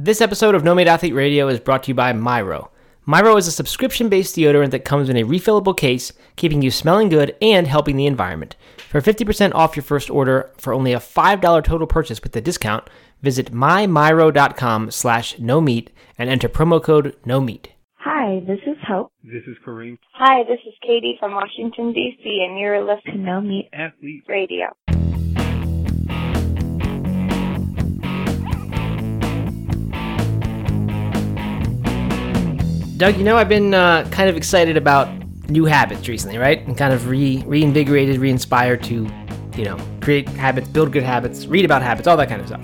This episode of No Meat Athlete Radio is brought to you by Myro. Myro is a subscription based deodorant that comes in a refillable case, keeping you smelling good and helping the environment. For 50% off your first order for only a $5 total purchase with the discount, visit mymyro.com slash no meat and enter promo code no meat. Hi, this is Hope. This is Kareem, Hi, this is Katie from Washington, D.C., and you're listening To No Meat. athlete. radio. Doug, you know I've been uh, kind of excited about new habits recently, right? And kind of re reinvigorated, re-inspired to, you know, create habits, build good habits, read about habits, all that kind of stuff.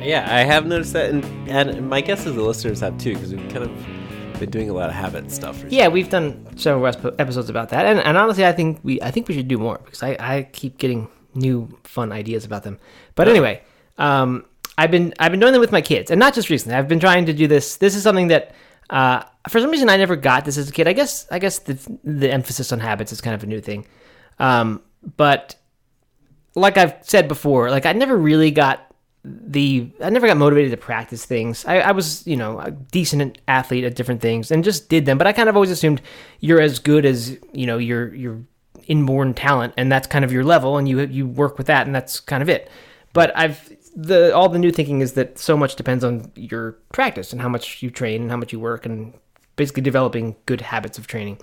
Yeah, I have noticed that, and, and my guess is the listeners have too, because we've kind of been doing a lot of habit stuff. recently. Yeah, we've done several episodes about that, and, and honestly, I think we I think we should do more because I, I keep getting new fun ideas about them. But anyway, um, I've been I've been doing them with my kids, and not just recently. I've been trying to do this. This is something that uh, for some reason I never got this as a kid. I guess I guess the the emphasis on habits is kind of a new thing, um, but like I've said before, like I never really got the I never got motivated to practice things. I, I was, you know, a decent athlete at different things and just did them. But I kind of always assumed you're as good as you know your your inborn talent, and that's kind of your level, and you you work with that, and that's kind of it. But I've the all the new thinking is that so much depends on your practice and how much you train and how much you work and basically developing good habits of training.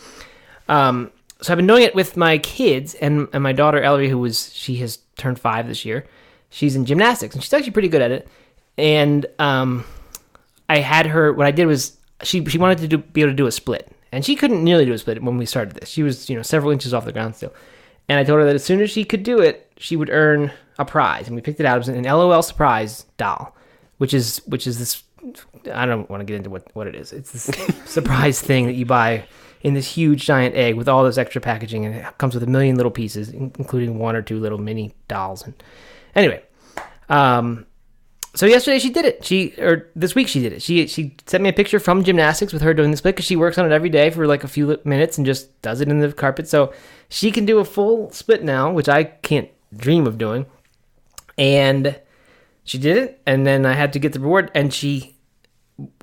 Um, so I've been doing it with my kids and, and my daughter Ellery, who was she has turned five this year. She's in gymnastics and she's actually pretty good at it. And um, I had her. What I did was she she wanted to do, be able to do a split, and she couldn't nearly do a split when we started this. She was you know several inches off the ground still. And I told her that as soon as she could do it, she would earn a prize. And we picked it out. It was an LOL surprise doll, which is which is this. I don't want to get into what, what it is. It's this surprise thing that you buy in this huge giant egg with all this extra packaging, and it comes with a million little pieces, including one or two little mini dolls. And anyway, um, so yesterday she did it. She or this week she did it. She she sent me a picture from gymnastics with her doing the split because she works on it every day for like a few minutes and just does it in the carpet. So she can do a full split now, which I can't dream of doing. And she did it, and then I had to get the reward, and she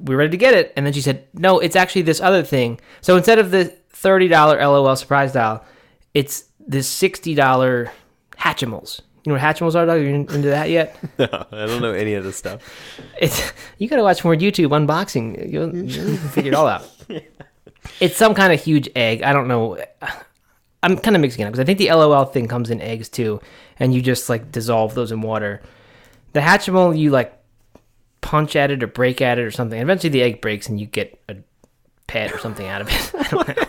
we were ready to get it, and then she said, "No, it's actually this other thing." So instead of the thirty dollar LOL surprise doll, it's this sixty dollar Hatchimals. You know what Hatchimals are, Doug? Are you in- into that yet? No, I don't know any of this stuff. It's you gotta watch more YouTube unboxing. You'll, you'll figure it all out. It's some kind of huge egg. I don't know. I'm kind of mixing it up because I think the LOL thing comes in eggs too, and you just like dissolve those in water. The Hatchimal, you like punch at it or break at it or something. Eventually, the egg breaks and you get a pet or something out of it. I don't know.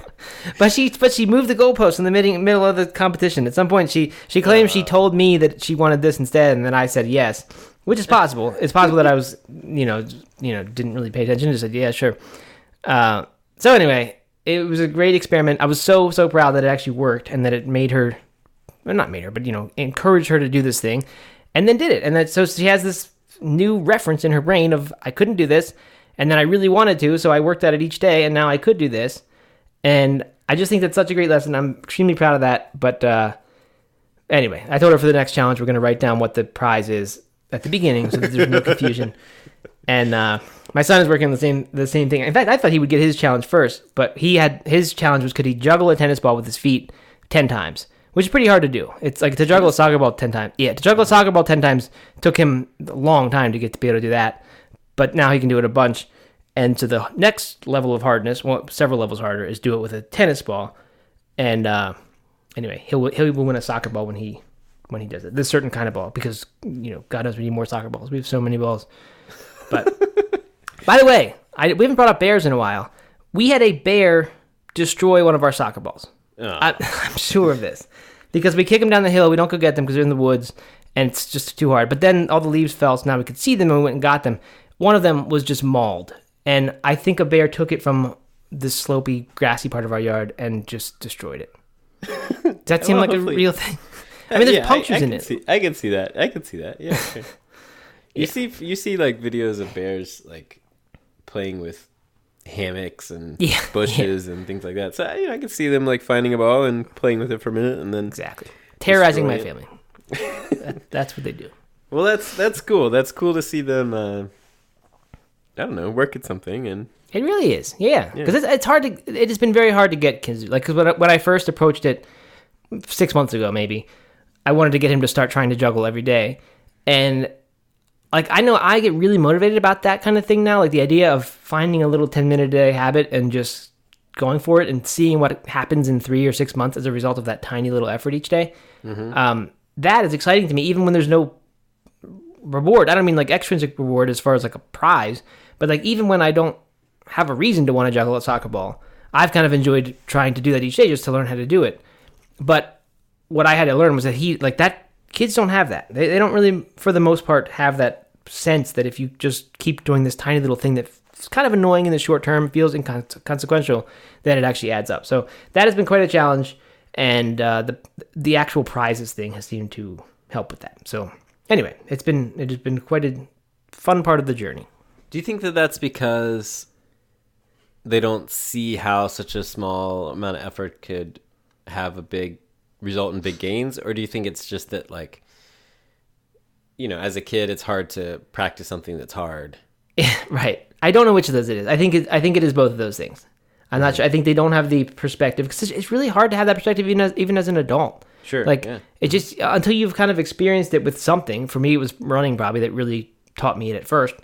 But she, but she moved the goalpost in the mid- middle of the competition. At some point, she she claimed she told me that she wanted this instead, and then I said yes, which is possible. It's possible that I was, you know, you know, didn't really pay attention. Just said yeah, sure. Uh, so anyway, it was a great experiment. I was so so proud that it actually worked and that it made her, well, not made her, but you know, encouraged her to do this thing, and then did it. And that so she has this new reference in her brain of I couldn't do this, and then I really wanted to, so I worked at it each day, and now I could do this. And I just think that's such a great lesson. I'm extremely proud of that. But uh, anyway, I told her for the next challenge we're going to write down what the prize is at the beginning, so that there's no confusion. And uh, my son is working on the same the same thing. In fact, I thought he would get his challenge first, but he had his challenge was could he juggle a tennis ball with his feet ten times, which is pretty hard to do. It's like to juggle a soccer ball ten times. Yeah, to juggle a soccer ball ten times took him a long time to get to be able to do that, but now he can do it a bunch. And to the next level of hardness, well, several levels harder, is do it with a tennis ball. And uh, anyway, he'll he'll win a soccer ball when he when he does it. This certain kind of ball because you know God knows we need more soccer balls. We have so many balls. But by the way, I, we haven't brought up bears in a while. We had a bear destroy one of our soccer balls. Oh. I, I'm sure of this because we kick them down the hill. We don't go get them because they're in the woods and it's just too hard. But then all the leaves fell, so now we could see them and we went and got them. One of them was just mauled, and I think a bear took it from this slopey, grassy part of our yard and just destroyed it. Does that seem Well, like a real thing? I mean, there's Yeah, punctures I in can it. See, I can see that. I can see that. Yeah. sure. You see, you see like videos of bears like playing with hammocks and Yeah, bushes and things like that. So you know, I can see them like finding a ball and playing with it for a minute, and then Exactly. Terrorizing my Destroy family. That- that's what they do. well, that's that's cool. That's cool to see them. Uh, I don't know, work at something and It really is, yeah. Because it's, it's hard to. It has been very hard to get kids. Like, because when, when I first approached it six months ago, maybe I wanted to get him to start trying to juggle every day, and like I know I get really motivated about that kind of thing now. Like the idea of finding a little ten minute a day habit and just going for it and seeing what happens in three or six months as a result of that tiny little effort each day. Um, that is exciting to me, even when there's no reward. I don't mean like extrinsic reward as far as like a prize, but like even when I don't have a reason to want to juggle a soccer ball, I've kind of enjoyed trying to do that each day just to learn how to do it. But what I had to learn was that he like that kids don't have that. They, they don't really for the most part have that sense that if you just keep doing this tiny little thing that's kind of annoying in the short term, feels inconsequential, that it actually adds up. So that has been quite a challenge, and uh, the the actual prizes thing has seemed to help with that. So anyway, it's been it has been quite a fun part of the journey. Do you think that that's because they don't see how such a small amount of effort could have a big result in big gains, or do you think it's just that like, you know, as a kid, it's hard to practice something that's hard? right. I don't know which of those it is. I think it, I think it is both of those things. I'm not sure. I think they don't have the perspective because it's- really hard to have that perspective even as, even as an adult. Sure, Like yeah. it just until you've kind of experienced it with something. For me, it was running probably that really taught me it at first.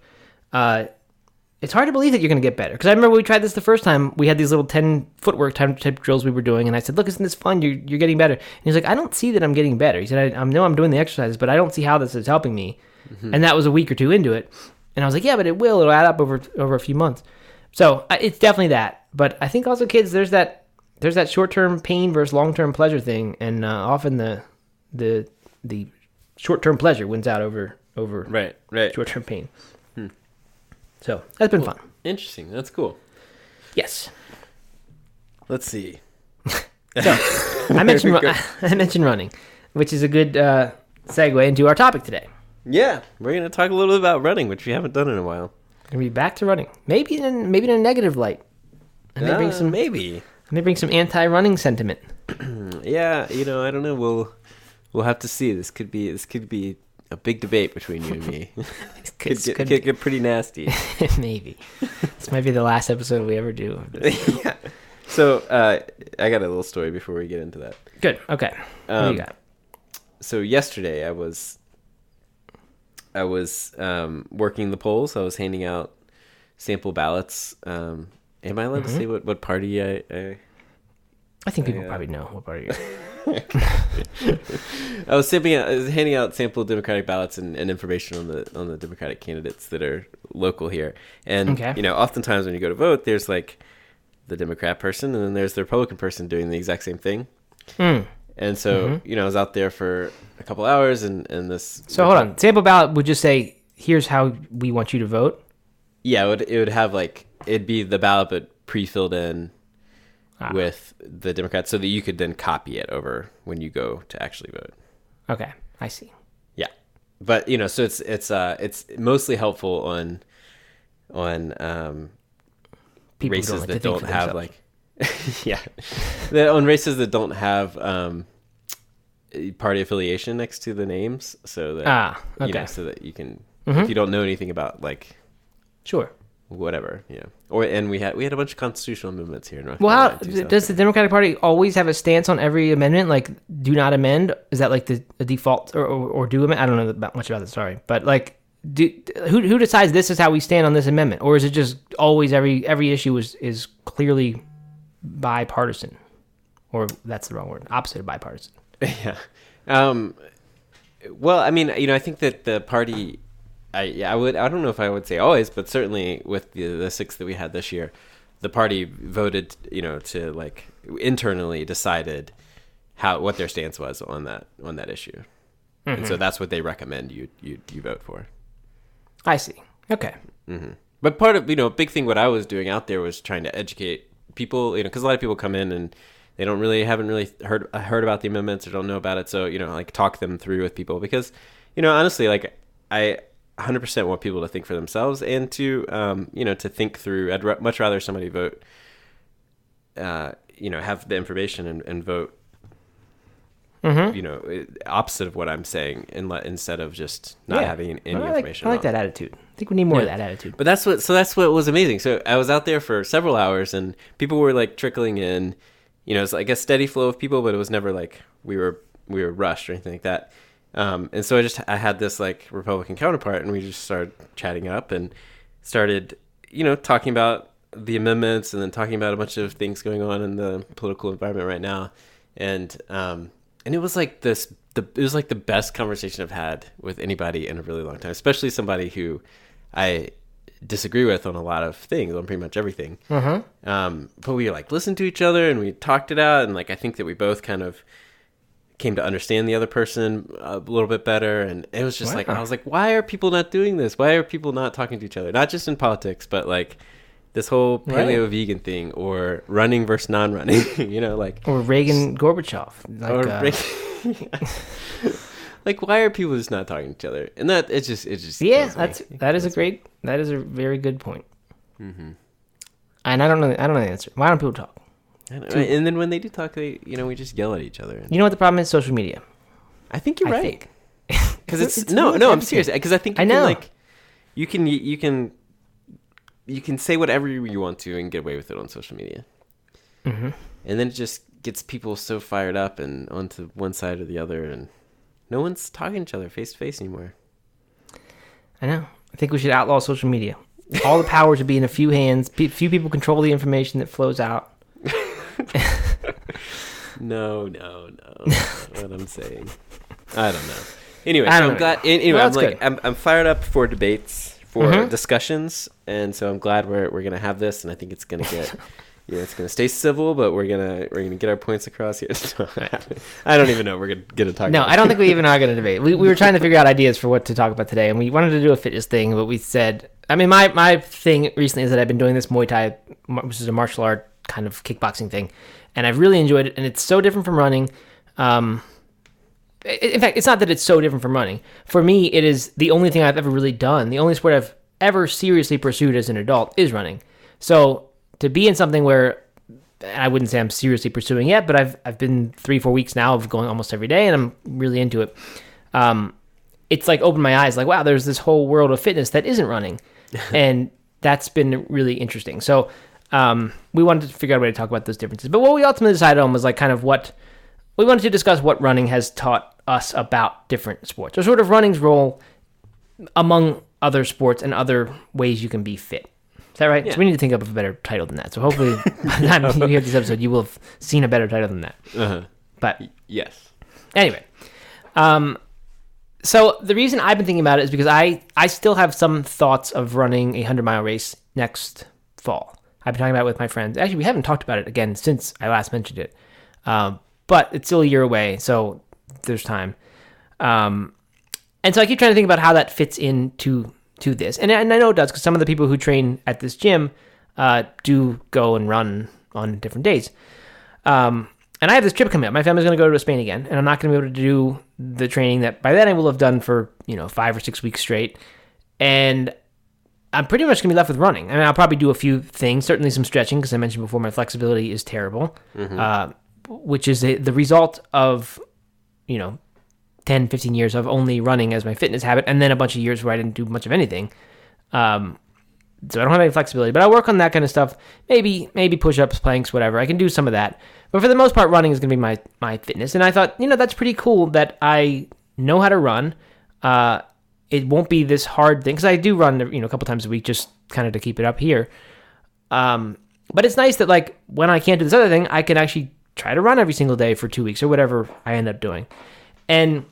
Uh, it's hard to believe that you're going to get better because I remember when we tried this the first time. We had these little ten footwork type, type drills we were doing, and I said, "Look, isn't this fun? You're you're getting better." And he's like, "I don't see that I'm getting better." He said, "I, I know I'm doing the exercises, but I don't see how this is helping me." Mm-hmm. And that was a week or two into it, and I was like, "Yeah, but it will. It'll add up over over a few months." So it's definitely that. But I think also kids, there's that there's that short term pain versus long term pleasure thing, and uh, often the the the short term pleasure wins out over over Right, right. short term pain. So that's been fun. Interesting. That's cool. Yes. Let's see. so I mentioned ru- I mentioned running, which is a good uh, segue into our topic today. Yeah, we're gonna talk a little bit about running, which we haven't done in a while. Gonna be back to running, maybe in maybe in a negative light. I may bring Uh, some maybe. I may bring some anti running sentiment. Yeah, you know, I don't know. We'll we'll have to see. This could be this could be a big debate between you and me. could, Could- get, could could get pretty nasty. maybe this might be the last episode we ever do. yeah. So uh, I got a little story before we get into that. Good. Okay. Um? So yesterday I was I was um, working the polls. I was handing out sample ballots. Um, am I allowed to say what, what party I, I I think people yeah. probably know what party. you're. I was simply I was handing out sample Democratic ballots and, and information on the on the Democratic candidates that are local here. And Okay. you know, oftentimes when you go to vote, there's like the Democrat person, and then there's the Republican person doing the exact same thing. Mm. And so you know, I was out there for a couple hours, and and this. So hold on. Sample ballot would just say, "Here's how we want you to vote." Yeah, it would it would have like it'd be the ballot but pre-filled in Ah. with the Democrats, so that you could then copy it over when you go to actually vote. Okay, I see. Yeah, but you know, so it's it's uh it's mostly helpful on on um People races don't like that don't have like yeah, on races that don't have um party affiliation next to the names, so that Ah, you know, okay. so that you can Mhm. if you don't know anything about like Sure. Whatever, yeah. Or and we had we had a bunch of constitutional amendments here in North Well, how Carolina. too, so- does the Democratic Party always have a stance on every amendment? Like, do not amend? Is that like the, the default, or, or, or do amend? I don't know about, much about this. Sorry, but like, do, who who decides this is how we stand on this amendment, or is it just always every every issue is is clearly bipartisan, or that's the wrong word, opposite of bipartisan? yeah. Um, well, I mean, you know, I think that the party, I yeah, I would I don't know if I would say always, but certainly with the the six that we had this year, the party voted, you know, to like internally decided how what their stance was on that on that issue, and so mm-hmm. that's what they recommend you you you vote for. I see. Okay. Mm-hmm. But part of you know, a big thing what I was doing out there was trying to educate people, you know, because a lot of people come in and they don't really haven't really heard heard about the amendments or don't know about it. So you know, like talk them through with people because you know, honestly, like I 100% want people to think for themselves and to um, you know to think through. I'd r- much rather somebody vote, uh, you know, have the information and, and vote. You know, opposite of what I'm saying, and let, instead of just not Yeah. having any I like, information. I like that attitude. I think we need more of that attitude. But that's what so that's what was amazing. So I was out there for several hours and people were like trickling in. You know, it's like a steady flow of people, but it was never like we were we were rushed or anything like that. Um, and so I just I had this like Republican counterpart, and we just started chatting up and started you know talking about the amendments and then talking about a bunch of things going on in the political environment right now, and um, and it was like this the it was like the best conversation I've had with anybody in a really long time, especially somebody who I disagree with on a lot of things, on pretty much everything. Um, but we like listened to each other and we talked it out, and like I think that we both kind of came to understand the other person a little bit better, and it was just like I was like, why are people not doing this? Why are people not talking to each other? Not just in politics, but like this whole paleo vegan thing or running versus non-running. you know, like Or Reagan Gorbachev. Like, or uh, like why are people just not talking to each other? And that it's just it just yeah, kills me. that's that is a great that is a very good point. And I don't know I don't know the answer. Why don't people talk? Don't- and then when they do talk, they you know we just yell at each other. You know what the problem is? Social media. I think you're I right because it's, It's no no I'm serious because I think you I can, know. like you can you can you can say whatever you want to and get away with it on social media, Mm-hmm. and then it just gets people so fired up and onto one side or the other, and no one's talking to each other face to face anymore. I know. I think we should outlaw social media. All the power should be in a few hands. Pe- few people control the information that flows out. No, no, no. what I'm saying. I don't know. Anyway, I so don't I'm know. glad. Anyway, I'm like. I'm, I'm fired up for debates, for Mhm. discussions, and so I'm glad we're we're gonna have this, and I think it's gonna get, yeah, it's gonna stay civil, but we're gonna we're gonna get our points across here. I don't even know. We're gonna get to talk. No, I don't think we even are going to debate. We, we were trying to figure out ideas for what to talk about today, and we wanted to do a fitness thing, but we said, I mean, my, my thing recently is that I've been doing this Muay Thai, which is a martial art kind of kickboxing thing, and I've really enjoyed it, and it's so different from running. Um, in fact, it's not that it's so different from running. For me, it is the only thing I've ever really done. The only sport I've ever seriously pursued as an adult is running. So to be in something where I wouldn't say I'm seriously pursuing yet, but I've I've been three four weeks now of going almost every day, and I'm really into it. Um, it's like opened my eyes, like wow, there's this whole world of fitness that isn't running, and that's been really interesting. So um, we wanted to figure out a way to talk about those differences. But what we ultimately decided on was like kind of what we wanted to discuss what running has taught us about different sports, or sort of running's role among other sports and other ways you can be fit. Is that right? Yeah. So we need to think up of a better title than that. So hopefully, by the time you hear this episode, you will have seen a better title than that. Uh-huh. But Yes. anyway, um, so the reason I've been thinking about it is because I I still have some thoughts of running a hundred mile race next fall. I've been talking about it with my friends. Actually, we haven't talked about it again since I last mentioned it, um, but it's still a year away, so there's time. Um, and so I keep trying to think about how that fits into to this, and, and I know it does because some of the people who train at this gym uh, do go and run on different days. Um, and I have this trip coming up. My family's going to go to Spain again, and I'm not going to be able to do the training that by then I will have done for you know five or six weeks straight, and I'm pretty much going to be left with running. I mean, I'll probably do a few things, certainly some stretching because I mentioned before my flexibility is terrible, uh, which is a, the result of you know 10, 15 years of only running as my fitness habit, and then a bunch of years where I didn't do much of anything. Um, so I don't have any flexibility, but I work on that kind of stuff. Maybe maybe push-ups, planks, whatever. I can do some of that, but for the most part, running is going to be my my fitness. And I thought, you know, that's pretty cool that I know how to run. Uh, it won't be this hard thing because I do run, you know, a couple times a week just kind of to keep it up here. Um, but it's nice that like when I can't do this other thing, I can actually try to run every single day for two weeks or whatever I end up doing, and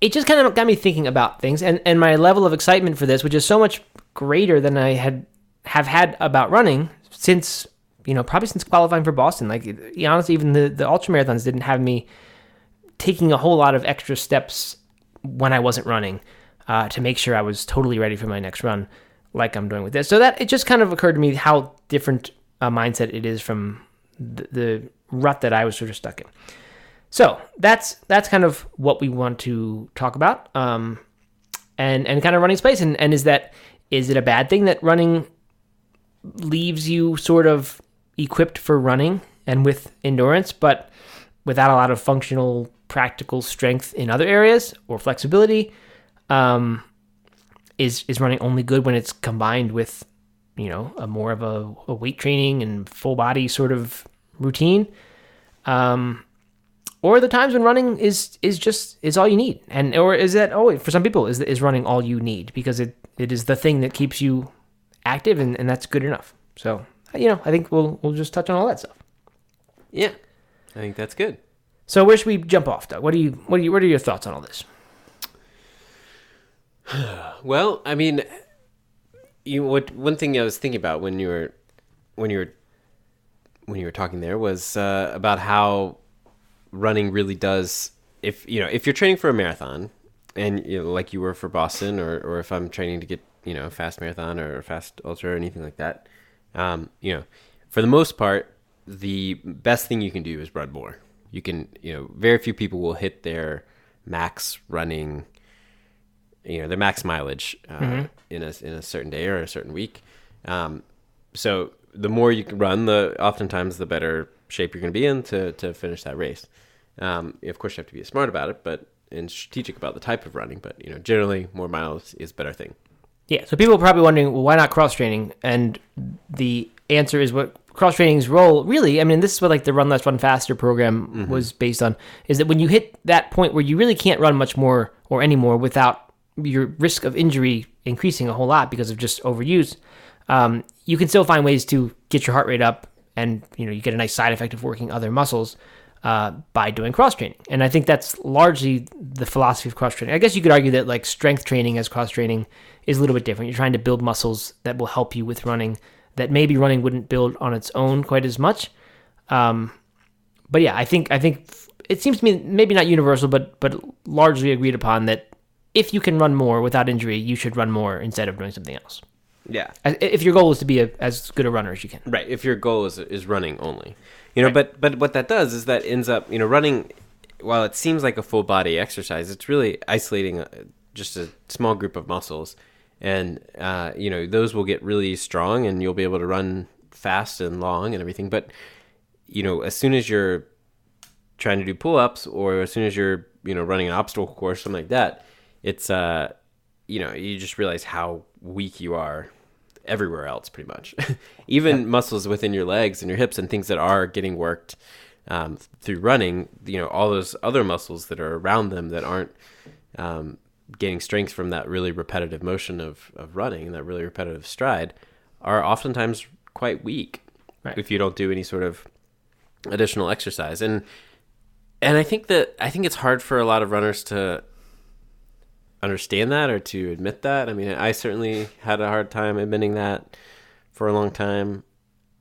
it just kind of got me thinking about things and, and my level of excitement for this, which is so much greater than I had have had about running since you know probably since qualifying for Boston. Like honestly, even the the ultra marathons didn't have me taking a whole lot of extra steps when I wasn't running uh, to make sure I was totally ready for my next run, like I'm doing with this. So that it just kind of occurred to me how different a mindset it is from the, the rut that I was sort of stuck in. So that's that's kind of what we want to talk about, um, and and kind of running space. And and is that is it a bad thing that running leaves you sort of equipped for running and with endurance, but without a lot of functional, practical strength in other areas or flexibility? Um, is is running only good when it's combined with you know a more of a, a weight training and full body sort of routine um or the times when running is is just is all you need and or is that oh for some people is is running all you need because it it is the thing that keeps you active and, and that's good enough so you know i think we'll we'll just touch on all that stuff Yeah, I think that's good. So where should we jump off doug what do you what are you what are your thoughts on all this Well, I mean, you what one thing I was thinking about when you were when you were when you were talking there was uh, about how running really does if you know if you're training for a marathon and you know, like you were for Boston or or if I'm training to get you know a fast marathon or a fast ultra or anything like that, um, you know, for the most part, the best thing you can do is run more. You can you know very few people will hit their max running you know their max mileage uh, in a in a certain day or a certain week. Um, so the more you can run, the oftentimes the better shape you're going to be in to to finish that race. Um, of course, you have to be smart about it, but and strategic about the type of running. But you know, generally, more miles is a better thing. Yeah, so people are probably wondering, well, why not cross training? And the answer is what cross training's role really. I mean, this is what like the Run Less, Run Faster program was based on. Is that when you hit that point where you really can't run much more or anymore without your risk of injury increasing a whole lot because of just overuse, um, you can still find ways to get your heart rate up, and you know you get a nice side effect of working other muscles uh, by doing cross training. And I think that's largely the philosophy of cross training. I guess you could argue that like strength training as cross training is a little bit different. You're trying to build muscles that will help you with running that maybe running wouldn't build on its own quite as much. Um, but yeah, I think I think it seems to me maybe not universal, but but largely agreed upon that if you can run more without injury, you should run more instead of doing something else. Yeah, If your goal is to be a, as good a runner as you can. Right. If your goal is is running only, you know, but but what that does is that ends up, you know, running. While it seems like a full body exercise, it's really isolating a, just a small group of muscles, and uh, you know those will get really strong, and you'll be able to run fast and long and everything. But you know, as soon as you're trying to do pull ups, or as soon as you're you know running an obstacle course, something like that, it's uh, you know, you just realize how weak you are everywhere else pretty much even muscles within your legs and your hips and things that are getting worked um, through running you know all those other muscles that are around them that aren't um, getting strength from that really repetitive motion of, of running and that really repetitive stride are oftentimes quite weak Right. if you don't do any sort of additional exercise and and I think that I think it's hard for a lot of runners to understand that or to admit that. I mean, I certainly had a hard time admitting that for a long time,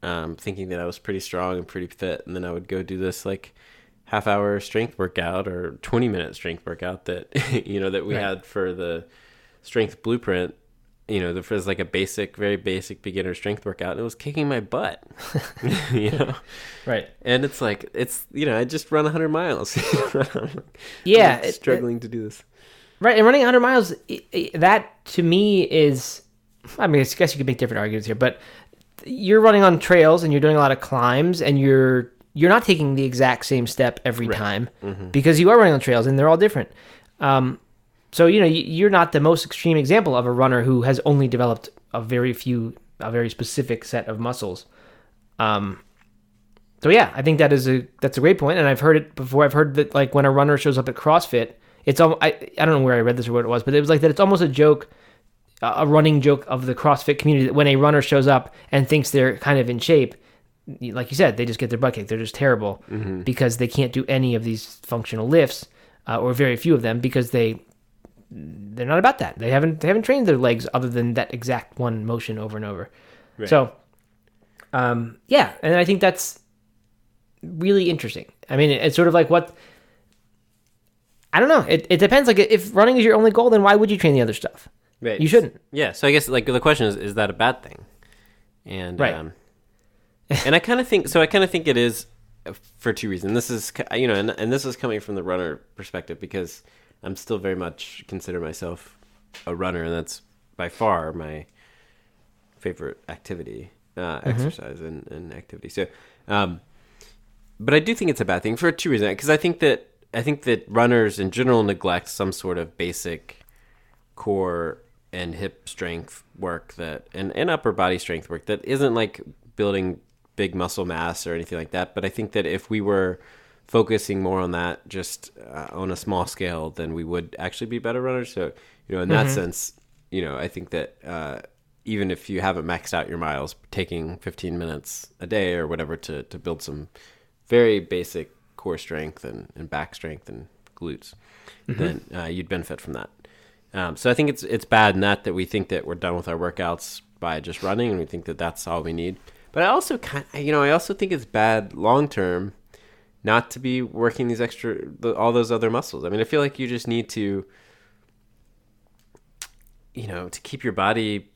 um, thinking that I was pretty strong and pretty fit, and then I would go do this like half hour strength workout or 20 minute strength workout that you know that we Right. had for the strength blueprint you know the was like a basic very basic beginner strength workout and it was kicking my butt you know Right. and it's like it's you know i just run 100 miles Yeah. I'm it- struggling to do this Right, and running 100 miles, i- i- that to me is, I mean, I guess you could make different arguments here, but you're running on trails and you're doing a lot of climbs, and you're you're not taking the exact same step every time because you are running on trails and they're all different. Um, so you know you- you're not the most extreme example of a runner who has only developed a very few, a very specific set of muscles. Um, so yeah, I think that is a that's a great point, and I've heard it before. I've heard that like when a runner shows up at CrossFit, it's all I I don't know where I read this or what it was, but it was like that. It's almost a joke, a running joke of the CrossFit community that when a runner shows up and thinks they're kind of in shape, like you said, they just get their butt kicked. They're just terrible because they can't do any of these functional lifts uh, or very few of them because they they're not about that. They haven't they haven't trained their legs other than that exact one motion over and over. So, um, yeah, and I think that's really interesting. I mean, it's sort of like what I don't know. It, it depends. Like if running is your only goal, then why would you train the other stuff? Right. You shouldn't. Yeah. So I guess like the question is, is that a bad thing? And Right. um, and I kind of think so. I kind of think it is uh, for two reasons. This is you know, and and this is coming from the runner perspective because I'm still very much consider myself a runner, and that's by far my favorite activity, uh, exercise and, and activity. So, um, but I do think it's a bad thing for two reasons. Because I think that I think that runners in general neglect some sort of basic core and hip strength work that and, and upper body strength work that isn't like building big muscle mass or anything like that. But I think that if we were focusing more on that just uh, on a small scale, then we would actually be better runners. So, you know, in that sense, you know, I think that uh, even if you haven't maxed out your miles, taking 15 minutes a day or whatever to, to build some very basic core strength and, and back strength and glutes, then uh, you'd benefit from that. Um, so I think it's it's bad in that that we think that we're done with our workouts by just running, and we think that that's all we need. But I also kind, you know, I also think it's bad long term not to be working these extra all those other muscles. I mean, I feel like you just need to, you know, to keep your body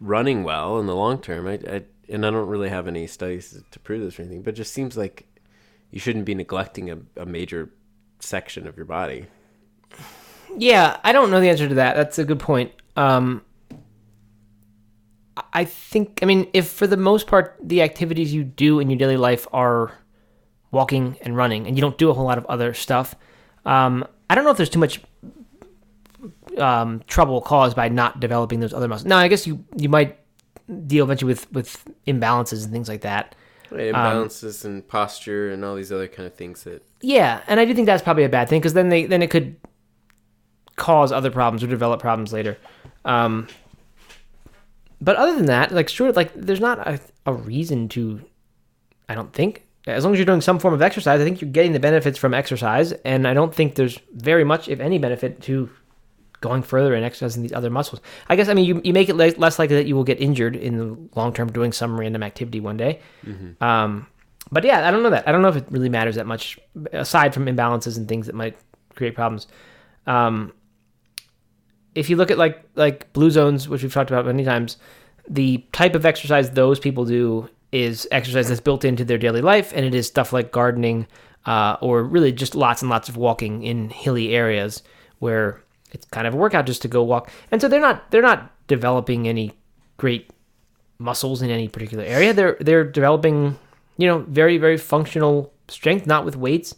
running well in the long term. I, I and I don't really have any studies to prove this or anything, but it just seems like you shouldn't be neglecting a, a major section of your body. Yeah, I don't know the answer to that. That's a good point. Um, I think, I mean, if for the most part the activities you do in your daily life are walking and running, and you don't do a whole lot of other stuff, um, I don't know if there's too much um, trouble caused by not developing those other muscles. Now, I guess you you might deal eventually with with imbalances and things like that. Imbalances and posture and all these other kind of things that Yeah, and I do think that's probably a bad thing because then they then it could cause other problems or develop problems later. Um, but other than that, like sure, like there's not a, a reason to. I don't think as long as you're doing some form of exercise, I think you're getting the benefits from exercise, and I don't think there's very much, if any, benefit to going further and exercising these other muscles. I guess I mean you, you make it le- less likely that you will get injured in the long term doing some random activity one day. Um, but yeah, I don't know that. I don't know if it really matters that much, aside from imbalances and things that might create problems. Um, if you look at like like blue zones, which we've talked about many times, the type of exercise those people do is exercise that's built into their daily life, and it is stuff like gardening, uh, or really just lots and lots of walking in hilly areas where it's kind of a workout just to go walk. And so they're not they're not developing any great muscles in any particular area. They're they're developing, you know, very very functional strength, not with weights,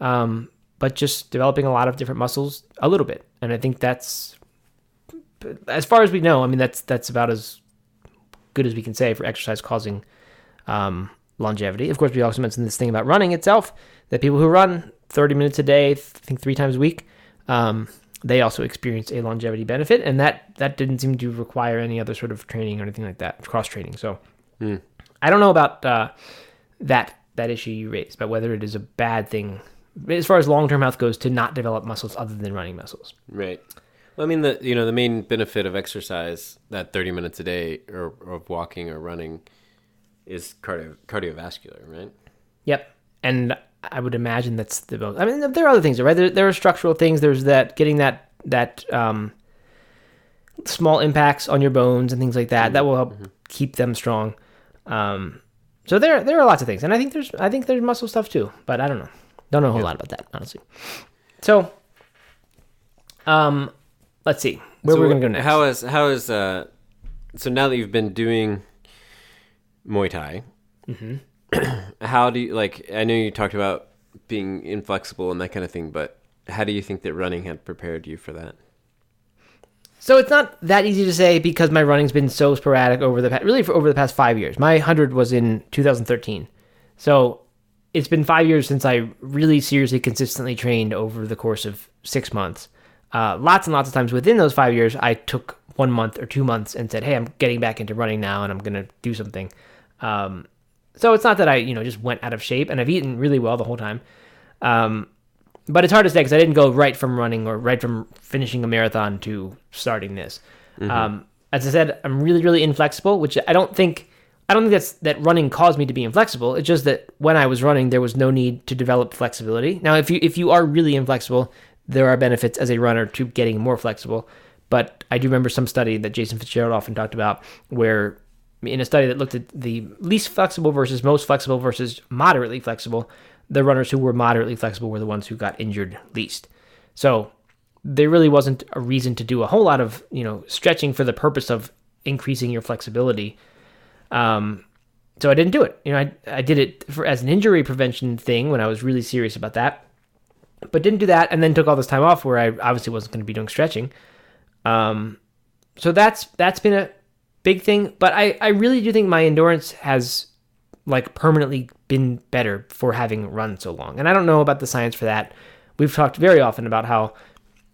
um, but just developing a lot of different muscles a little bit. And I think that's as far as we know. I mean, that's that's about as good as we can say for exercise causing um, longevity. Of course, we also mentioned this thing about running itself. That people who run 30 minutes a day, I think three times a week, um, they also experience a longevity benefit, and that that didn't seem to require any other sort of training or anything like that, cross training. So I don't know about uh, that that issue you raised, but whether it is a bad thing as far as long term health goes to not develop muscles other than running muscles. Right. Well, I mean, the you know the main benefit of exercise, that thirty minutes a day or, or of walking or running, is cardio cardiovascular, right? Yep. And I would imagine that's the most. I mean, there are other things, right? There, there are structural things. There's that getting that that um, small impacts on your bones and things like that. That will help keep them strong. Um, so there there are lots of things, and I think there's I think there's muscle stuff too, but I don't know. Don't know a whole lot about that honestly. So, um, let's see where So we're gonna go next. How is how is uh? So now that you've been doing Muay Thai, Mm-hmm. how do you like? I know you talked about being inflexible and that kind of thing, but how do you think that running had prepared you for that? So it's not that easy to say because my running's been so sporadic over the pa- really for over the past five years. My hundred was in 2013, so it's been five years since I really seriously, consistently trained over the course of six months. Uh, lots and lots of times within those five years, I took one month or two months and said, "Hey, I'm getting back into running now, and I'm gonna do something." Um, so it's not that I, you know, just went out of shape, and I've eaten really well the whole time. Um, but it's hard to say because I didn't go right from running or right from finishing a marathon to starting this. Um, as I said, I'm really, really inflexible, which I don't think I don't think that's that running caused me to be inflexible. It's just that when I was running, there was no need to develop flexibility. Now, if you if you are really inflexible, there are benefits as a runner to getting more flexible. But I do remember some study that Jason Fitzgerald often talked about where in a study that looked at the least flexible versus most flexible versus moderately flexible, the runners who were moderately flexible were the ones who got injured least. So there really wasn't a reason to do a whole lot of you know stretching for the purpose of increasing your flexibility. Um, so I didn't do it. You know, I I did it for as an injury prevention thing when I was really serious about that, but didn't do that, and then took all this time off where I obviously wasn't going to be doing stretching. Um, so that's that's been a big thing. But I I really do think my endurance has like permanently been better for having run so long. And I don't know about the science for that. We've talked very often about how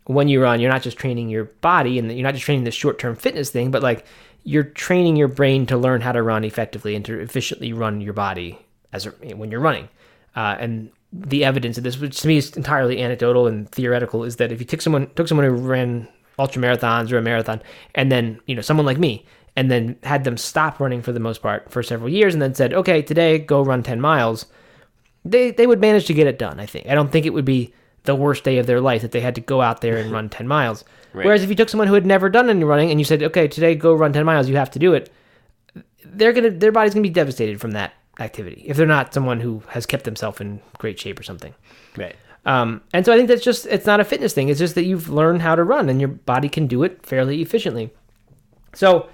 when you run, you're not just training your body and you're not just training the short term fitness thing, but like you're training your brain to learn how to run effectively and to efficiently run your body as a, when you're running. Uh, and the evidence of this, which to me is entirely anecdotal and theoretical, is that if you took someone took someone who ran ultra marathons or a marathon, and then you know someone like me, and then had them stop running for the most part for several years, and then said, okay, today go run ten miles, they they would manage to get it done. I think. I don't think it would be the worst day of their life that they had to go out there and run ten miles. Right. Whereas if you took someone who had never done any running and you said, okay, today go run ten miles, you have to do it, they're gonna their body's gonna be devastated from that activity if they're not someone who has kept themselves in great shape or something. Right. Um, and so I think that's just it's not a fitness thing. It's just that you've learned how to run and your body can do it fairly efficiently. So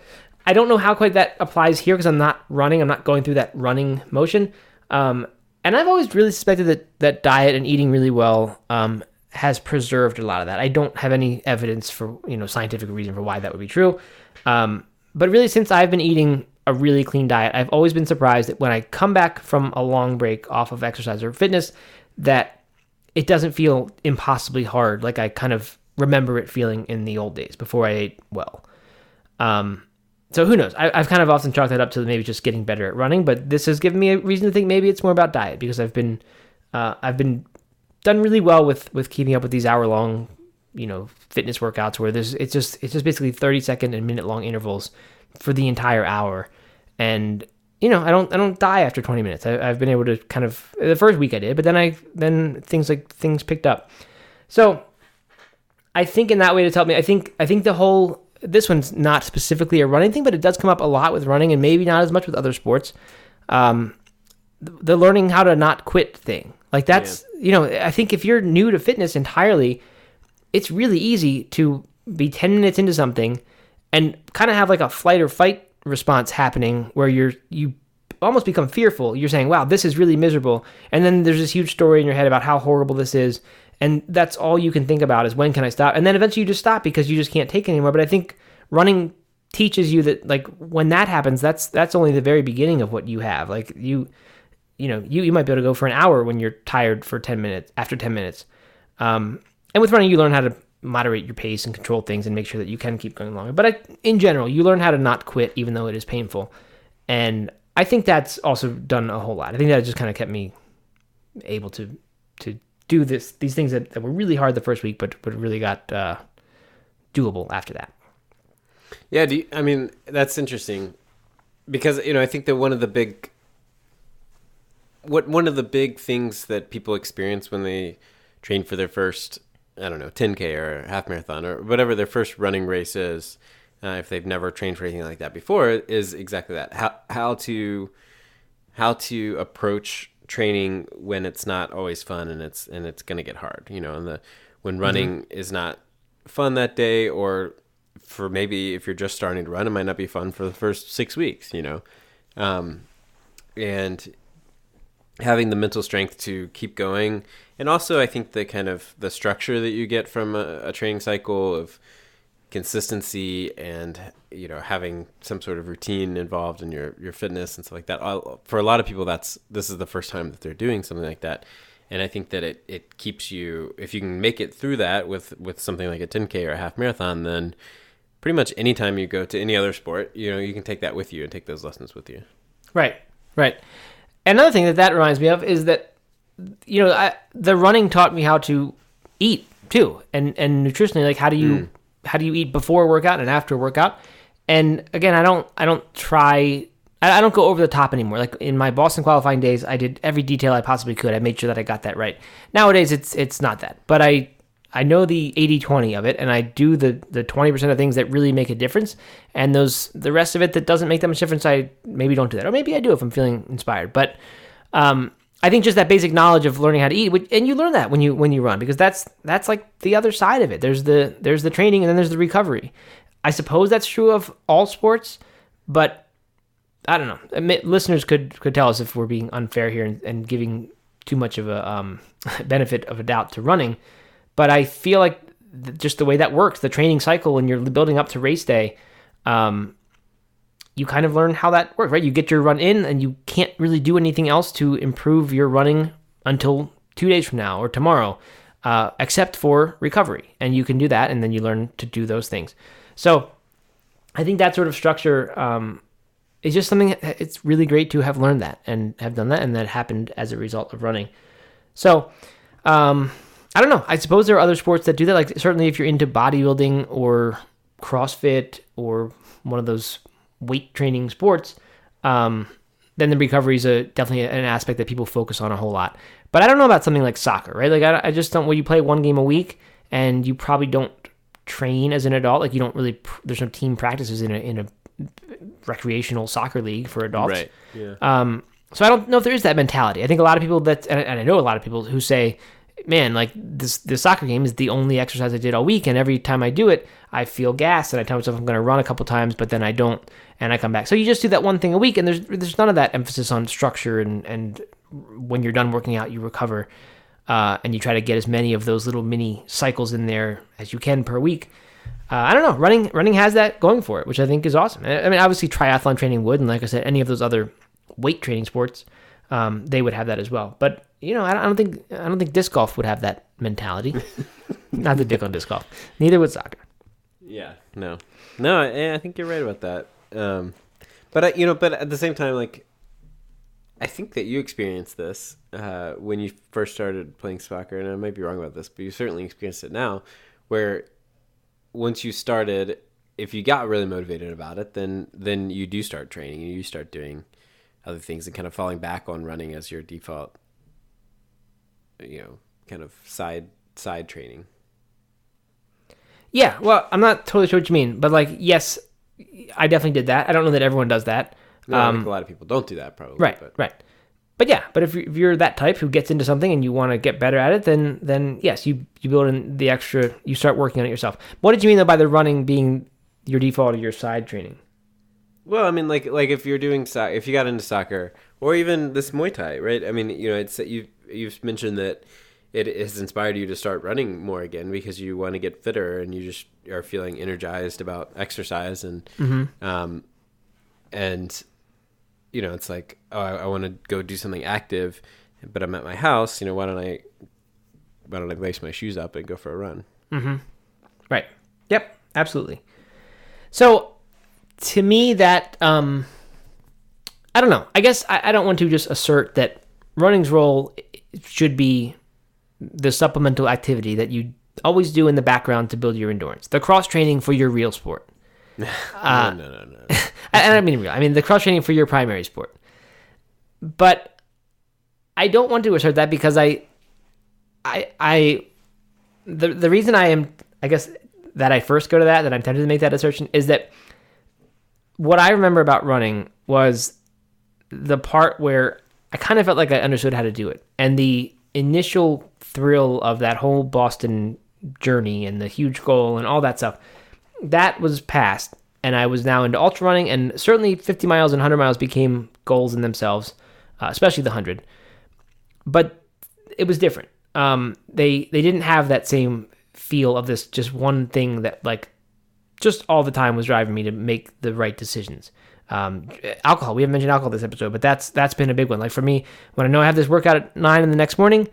I don't know how quite that applies here because I'm not running. I'm not going through that running motion. Um, and I've always really suspected that that diet and eating really well um, has preserved a lot of that. I don't have any evidence for you know scientific reason for why that would be true. Um, but really, since I've been eating a really clean diet, I've always been surprised that when I come back from a long break off of exercise or fitness, that it doesn't feel impossibly hard like I kind of remember it feeling in the old days before I ate well. Um, so who knows? I, I've kind of often chalked that up to maybe just getting better at running, but this has given me a reason to think maybe it's more about diet because I've been uh, I've been done really well with with keeping up with these hour long you know fitness workouts where there's it's just it's just basically 30 second and minute long intervals for the entire hour and you know i don't i don't die after 20 minutes. I, i've been able to kind of the first week i did but then i then things like things picked up. So i think in that way to help me i think i think the whole this one's not specifically a running thing but it does come up a lot with running and maybe not as much with other sports. Um, the, the learning how to not quit thing. Like that's you know i think if you're new to fitness entirely it's really easy to be 10 minutes into something and kind of have like a flight or fight response happening where you're you almost become fearful. You're saying wow this is really miserable. And then there's this huge story in your head about how horrible this is. And that's all you can think about is when can i stop? And then eventually you just stop because you just can't take anymore. But i think running teaches you that like when that happens that's that's only the very beginning of what you have. Like you you know you, you might be able to go for an hour when you're tired for 10 minutes after 10 minutes. Um, and with running, you learn how to moderate your pace and control things and make sure that you can keep going longer. But I, in general, you learn how to not quit even though it is painful. And I think that's also done a whole lot. I think that just kind of kept me able to to do this these things that, that were really hard the first week, but but really got uh, doable after that. Yeah, you, I mean that's interesting because you know I think that one of the big what one of the big things that people experience when they train for their first I don't know 10k or half marathon or whatever their first running race is uh, if they've never trained for anything like that before is exactly that how how to how to approach training when it's not always fun and it's and it's going to get hard you know and the when running mm-hmm. is not fun that day or for maybe if you're just starting to run it might not be fun for the first six weeks you know um, and having the mental strength to keep going and also i think the kind of the structure that you get from a, a, training cycle of consistency and you know having some sort of routine involved in your your fitness and stuff like that for a lot of people that's this is the first time that they're doing something like that. And i think that it it keeps you if you can make it through that with with something like a 10k or a half marathon then pretty much anytime you go to any other sport you know you can take that with you and take those lessons with you. Right right. Another thing that that reminds me of is that you know I, the running taught me how to eat too, and and nutritionally, like how do you mm. how do you eat before a workout and after a workout. And again, I don't I don't try I don't go over the top anymore. Like in my Boston qualifying days, I did every detail I possibly could. I made sure that I got that right. Nowadays, it's it's not that, but I I know the 80-20 of it, and I do the the twenty percent of things that really make a difference, and those the rest of it that doesn't make that much difference, I maybe don't do that, or maybe I do if I'm feeling inspired. But um, I think just that basic knowledge of learning how to eat, and you learn that when you when you run, because that's that's like the other side of it. There's the there's the training, and then there's the recovery. I suppose that's true of all sports, but I don't know. Listeners could could tell us if we're being unfair here and, and giving too much of a um, benefit of a doubt to running but I feel like just the way that works, the training cycle, when you're building up to race day, um, you kind of learn how that works, right? You get your run in, and you can't really do anything else to improve your running until two days from now or tomorrow, uh, except for recovery. And you can do that, and then you learn to do those things. So I think that sort of structure um, is just something. It's really great to have learned that and have done that, and that happened as a result of running. So. Um, I don't know. I suppose there are other sports that do that. Like certainly, if you're into bodybuilding or CrossFit or one of those weight training sports, um, then the recovery is a definitely an aspect that people focus on a whole lot. But I don't know about something like soccer, right? Like I, I just don't. Well, you play one game a week, and you probably don't train as an adult. Like you don't really. There's no team practices in a in a recreational soccer league for adults. Right. Yeah. Um, so I don't know if there is that mentality. I think a lot of people that, and I know a lot of people who say, "Man, like this, this soccer game is the only exercise I did all week, and every time I do it, I feel gas, and I tell myself I'm going to run a couple times, but then I don't, and I come back. So you just do that one thing a week, and there's there's none of that emphasis on structure, and and when you're done working out, you recover, uh, and you try to get as many of those little mini cycles in there as you can per week. Uh, I don't know. Running running has that going for it, which I think is awesome. I mean, obviously triathlon training would, and like I said, any of those other weight training sports, um, they would have that as well. But you know, I don't, think I don't think disc golf would have that mentality. Not the dick on disc golf. Neither would soccer. Yeah. No. No. I, I think you're right about that. Um, but I, you know, but at the same time, like, I think that you experienced this uh, when you first started playing soccer, and I might be wrong about this, but you certainly experienced it now, where once you started, if you got really motivated about it, then then you do start training and you start doing other things and kind of falling back on running as your default, you know, kind of side side training. Yeah, well, I'm not totally sure what you mean, but like, yes, I definitely did that. I don't know that everyone does that. No, Um, think a lot of people don't do that probably. right, But right. But yeah, but if you're that type who gets into something and you want to get better at it, then then yes, you you build in the extra. You start working on it yourself. What did you mean though by the running being your default or your side training? Well, I mean, like like if you're doing so- if you got into soccer or even this Muay Thai, right? I mean, you know, it's you you've mentioned that it has inspired you to start running more again because you want to get fitter and you just are feeling energized about exercise and um and you know it's like oh I, I want to go do something active, but I'm at my house. You know, why don't I why don't I lace my shoes up and go for a run? Right. Yep. Absolutely. So, to me, that um, I don't know. I guess I, I don't want to just assert that running's role should be the supplemental activity that you always do in the background to build your endurance, the cross training for your real sport. Uh, no, no, no, no. I, I don't mean real. I mean the cross training for your primary sport. But I don't want to assert that because I, I, I, the the reason I am, I guess that I first go to that, that I'm tempted to make that assertion is that what I remember about running was the part where I kind of felt like I understood how to do it, and the initial thrill of that whole Boston journey and the huge goal and all that stuff that was past and I was now into ultra running and certainly 50 miles and 100 miles became goals in themselves, uh, especially the 100. But it was different. Um, they they didn't have that same feel of this just one thing that like just all the time was driving me to make the right decisions. Um, alcohol. We haven't mentioned alcohol this episode, but that's that's been a big one. Like for me, when I know I have this workout at nine in the next morning,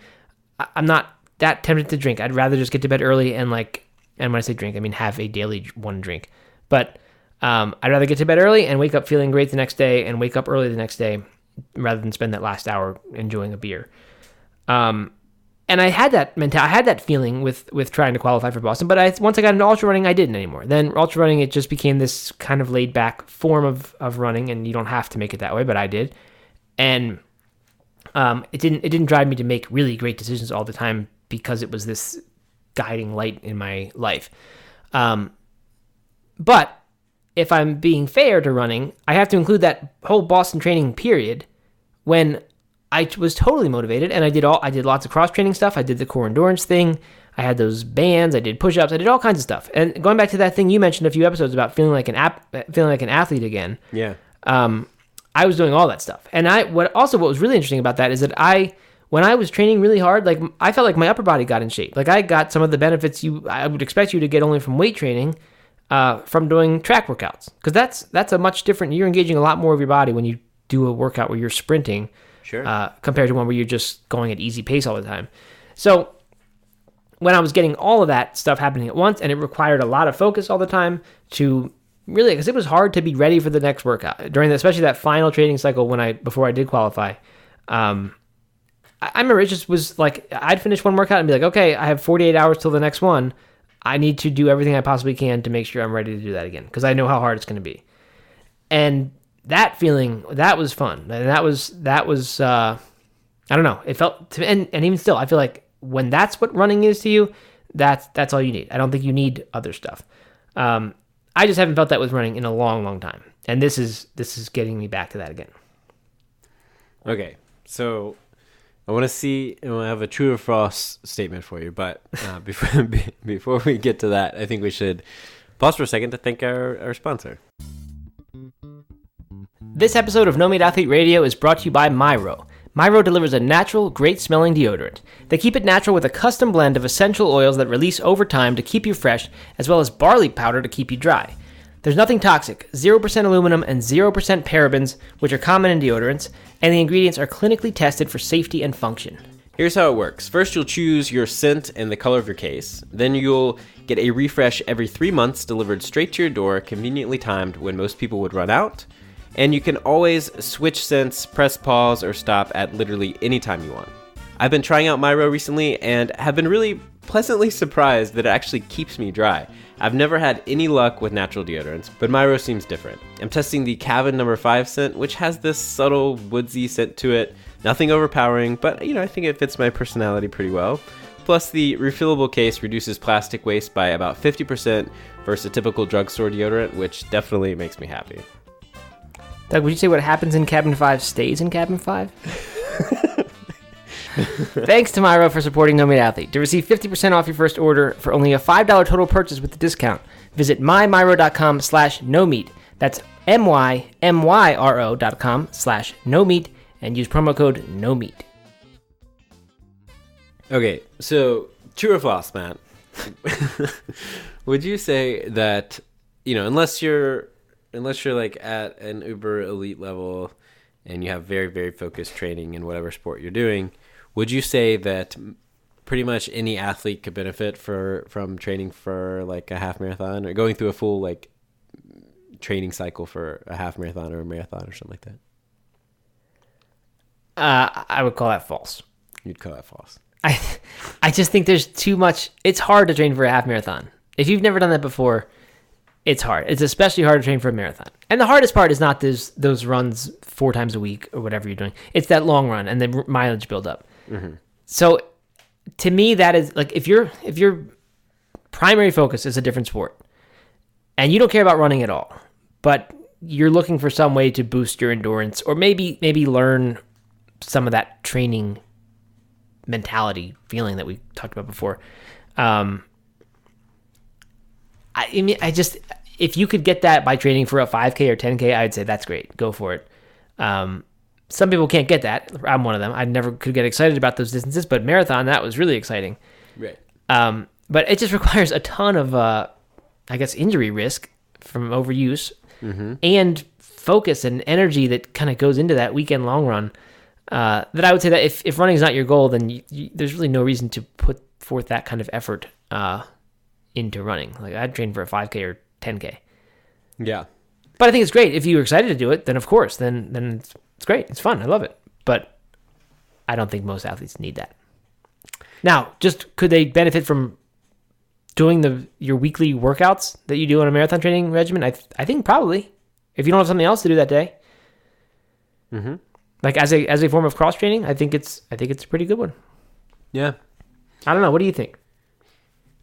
I- I'm not that tempted to drink. I'd rather just get to bed early and like, and when I say drink, I mean have a daily one drink. But um, I'd rather get to bed early and wake up feeling great the next day, and wake up early the next day, rather than spend that last hour enjoying a beer. Um, and I had that mental, I had that feeling with with trying to qualify for Boston. But I, once I got into ultra running, I didn't anymore. Then ultra running, it just became this kind of laid back form of of running, and you don't have to make it that way, but I did. And um, it didn't it didn't drive me to make really great decisions all the time because it was this guiding light in my life. Um, but if I'm being fair to running, I have to include that whole Boston training period when I was totally motivated and I did all I did lots of cross training stuff. I did the core endurance thing. I had those bands. I did push ups. I did all kinds of stuff. And going back to that thing you mentioned a few episodes about feeling like an app, feeling like an athlete again Yeah. um, I was doing all that stuff. And I what also what was really interesting about that is that I when I was training really hard, like I felt like my upper body got in shape. Like I got some of the benefits you I would expect you to get only from weight training, uh, from doing track workouts. Because that's that's a much different. You're engaging a lot more of your body when you do a workout where you're sprinting, Sure. uh, compared to one where you're just going at easy pace all the time. So when I was getting all of that stuff happening at once, and it required a lot of focus all the time to really, because it was hard to be ready for the next workout during, the, especially that final training cycle when I before I did qualify. Um, I, I remember it just was like I'd finish one workout and be like, okay, I have 48 hours till the next one. I need to do everything I possibly can to make sure I'm ready to do that again because I know how hard it's going to be. And that feeling, that was fun, and that was that was. Uh, I don't know. It felt to and, and even still, I feel like when that's what running is to you, that's that's all you need. I don't think you need other stuff. Um, I just haven't felt that with running in a long, long time, and this is this is getting me back to that again. Okay, so I want to see, and I have a true or false statement for you. But uh, before before we get to that, I think we should pause for a second to thank our, our sponsor. This episode of No Meat Athlete Radio is brought to you by Myro. Myro delivers a natural, great smelling deodorant. They keep it natural with a custom blend of essential oils that release over time to keep you fresh, as well as barley powder to keep you dry. There's nothing toxic, 0% aluminum and 0% parabens, which are common in deodorants, and the ingredients are clinically tested for safety and function. Here's how it works. First, you'll choose your scent and the color of your case. Then you'll get a refresh every three months delivered straight to your door, conveniently timed when most people would run out. And you can always switch scents, press pause, or stop at literally any time you want. I've been trying out Myro recently and have been really pleasantly surprised that it actually keeps me dry. I've never had any luck with natural deodorants, but Myro seems different. I'm testing the Cabin number 5 scent, which has this subtle woodsy scent to it. Nothing overpowering, but you know, I think it fits my personality pretty well. Plus, the refillable case reduces plastic waste by about 50% versus a typical drugstore deodorant, which definitely makes me happy. Doug, would you say what happens in cabin five stays in cabin five? Thanks to Myro for supporting No Meat Athlete. To receive 50% off your first order for only a $5 total purchase with the discount, visit mymyro.com slash no meat. That's M-Y-M-Y-R-O dot com slash no meat and use promo code no meat. Okay, so true or false, Matt? Would you say that you know, unless you're unless you're like at an uber elite level and you have very very focused training in whatever sport you're doing, would you say that pretty much any athlete could benefit for from training for like a half marathon or going through a full like training cycle for a half marathon or a marathon or something like that? Uh, I would call that false. You'd call that false. I, I just think there's too much. It's hard to train for a half marathon. If you've never done that before, it's hard. It's especially hard to train for a marathon. And the hardest part is not those those runs four times a week or whatever you're doing. It's that long run and the mileage build up. So, to me, that is like if your if your primary focus is a different sport, and you don't care about running at all, but you're looking for some way to boost your endurance or maybe maybe learn some of that training mentality feeling that we talked about before. Um, I, I mean, I just if you could get that by training for a 5K or 10K, I'd say that's great. Go for it. Um, some people can't get that. I'm one of them. I never could get excited about those distances, but marathon that was really exciting. Right. Um, but it just requires a ton of, uh, I guess, injury risk from overuse and focus and energy that kind of goes into that weekend long run. Uh, that I would say that if, if running is not your goal, then you, you, there's really no reason to put forth that kind of effort uh, into running. Like I'd train for a 5K or 10K. Yeah. But I think it's great if you're excited to do it. Then of course, then then it's, it's great. It's fun. I love it. But I don't think most athletes need that. Now, just could they benefit from doing the your weekly workouts that you do on a marathon training regimen? I th- I think probably. If you don't have something else to do that day, Mm-hmm. like as a as a form of cross training, I think it's I think it's a pretty good one. Yeah. I don't know. What do you think?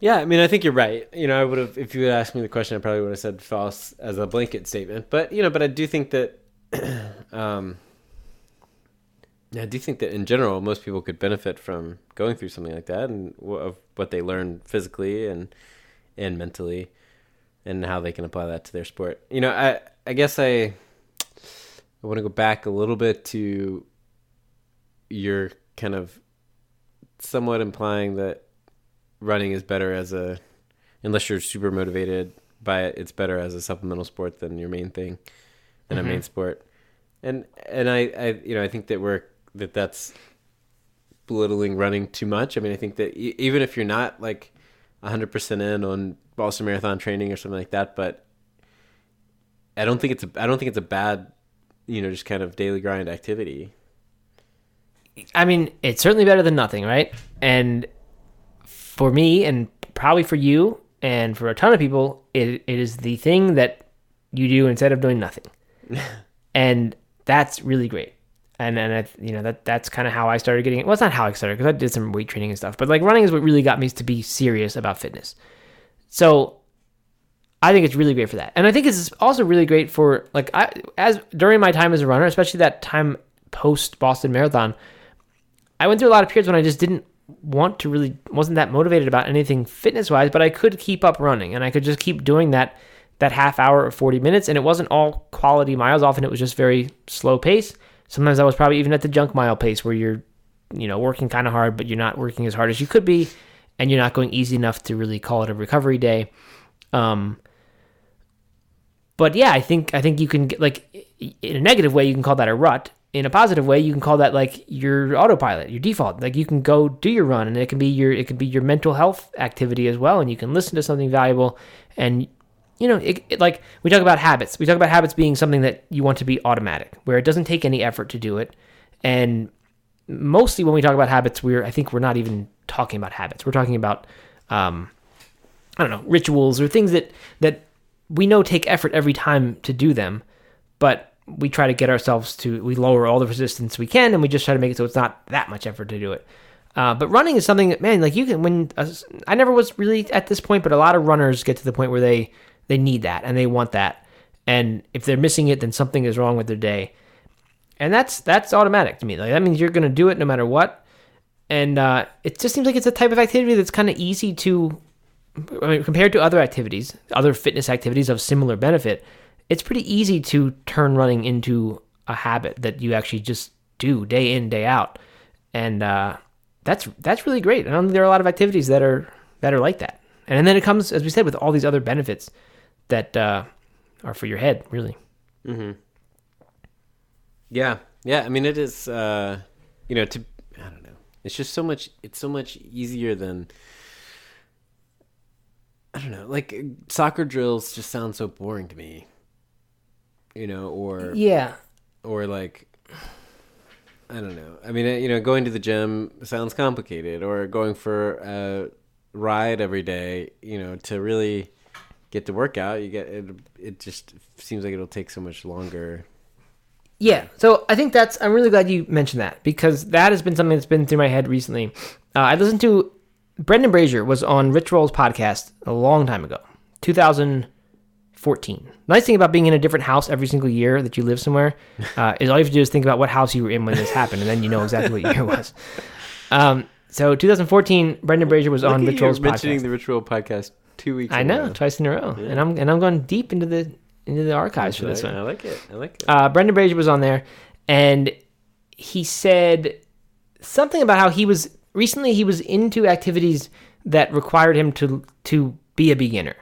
Yeah, I mean, I think you're right. You know, I would have, if you had asked me the question, I probably would have said false as a blanket statement. But you know, but I do think that, um, I do think that in general, most people could benefit from going through something like that and of what they learn physically and and mentally, and how they can apply that to their sport. You know, I I guess I I want to go back a little bit to your kind of somewhat implying that running is better as a unless you're super motivated by it, it's better as a supplemental sport than your main thing, than a main mm-hmm. sport. And and I, I you know I think that we're that that's belittling running too much. I mean I think that e- even if you're not like 100% in on Boston Marathon training or something like that, but I don't think it's a I don't think it's a bad you know just kind of daily grind activity. I mean, it's certainly better than nothing, right? And for me, and probably for you, and for a ton of people, it, it is the thing that you do instead of doing nothing, and that's really great. And and I, you know that that's kind of how I started getting. it. Well, it's not how I started because I did some weight training and stuff, but like running is what really got me to be serious about fitness. So I think it's really great for that. And I think it's also really great for like I as during my time as a runner, especially that time post Boston Marathon, I went through a lot of periods when I just didn't want to really wasn't that motivated about anything fitness wise, but I could keep up running and I could just keep doing that that half hour or 40 minutes and it wasn't all quality miles often it was just very slow pace. Sometimes I was probably even at the junk mile pace where you're you know working kind of hard but you're not working as hard as you could be and you're not going easy enough to really call it a recovery day. Um but yeah, I think I think you can get like in a negative way you can call that a rut. In a positive way, you can call that like your autopilot, your default. Like you can go do your run, and it can be your it can be your mental health activity as well, and you can listen to something valuable. And you know, it, it, like we talk about habits. We talk about habits being something that you want to be automatic, where it doesn't take any effort to do it. And mostly when we talk about habits, we're I think we're not even talking about habits. We're talking about um, I don't know rituals or things that that we know take effort every time to do them, but we try to get ourselves to we lower all the resistance we can, and we just try to make it so it's not that much effort to do it. Uh, but running is something that man, like you can when uh, I never was really at this point, but a lot of runners get to the point where they they need that and they want that, and if they're missing it, then something is wrong with their day, and that's that's automatic to me. Like that means you're gonna do it no matter what, and uh, it just seems like it's a type of activity that's kind of easy to I mean, compared to other activities, other fitness activities of similar benefit, it's pretty easy to turn running into a habit that you actually just do day in day out, and uh, that's that's really great. And there are a lot of activities that are that are like that. And then it comes, as we said, with all these other benefits that uh, are for your head, really. Yeah, yeah. I mean, it is. Uh, you know, to I don't know. It's just so much. It's so much easier than. I don't know. Like soccer drills just sound so boring to me. You know, or Yeah, or like I don't know. I mean, you know, going to the gym sounds complicated, or going for a ride every day. You know, to really get to work out, you get it. It just seems like it'll take so much longer. Yeah, so I think that's. I'm really glad you mentioned that because that has been something that's been through my head recently. Uh, I listened to Brendan Brazier was on Rich Roll's podcast a long time ago, 2014. Nice thing about being in a different house every single year that you live somewhere uh, is all you have to do is think about what house you were in when this happened, and then you know exactly what year it was. Um, so 2014, Brendan Brazier was on Look at Rich you mentioning podcast. the Rich Roll podcast two weeks. I know twice in a row, and I'm and I'm going deep into the into the archives for this I, one. I like it. I like it. uh, Brendan Brazier was on there, and he said something about how he was recently he was into activities that required him to to be a beginner,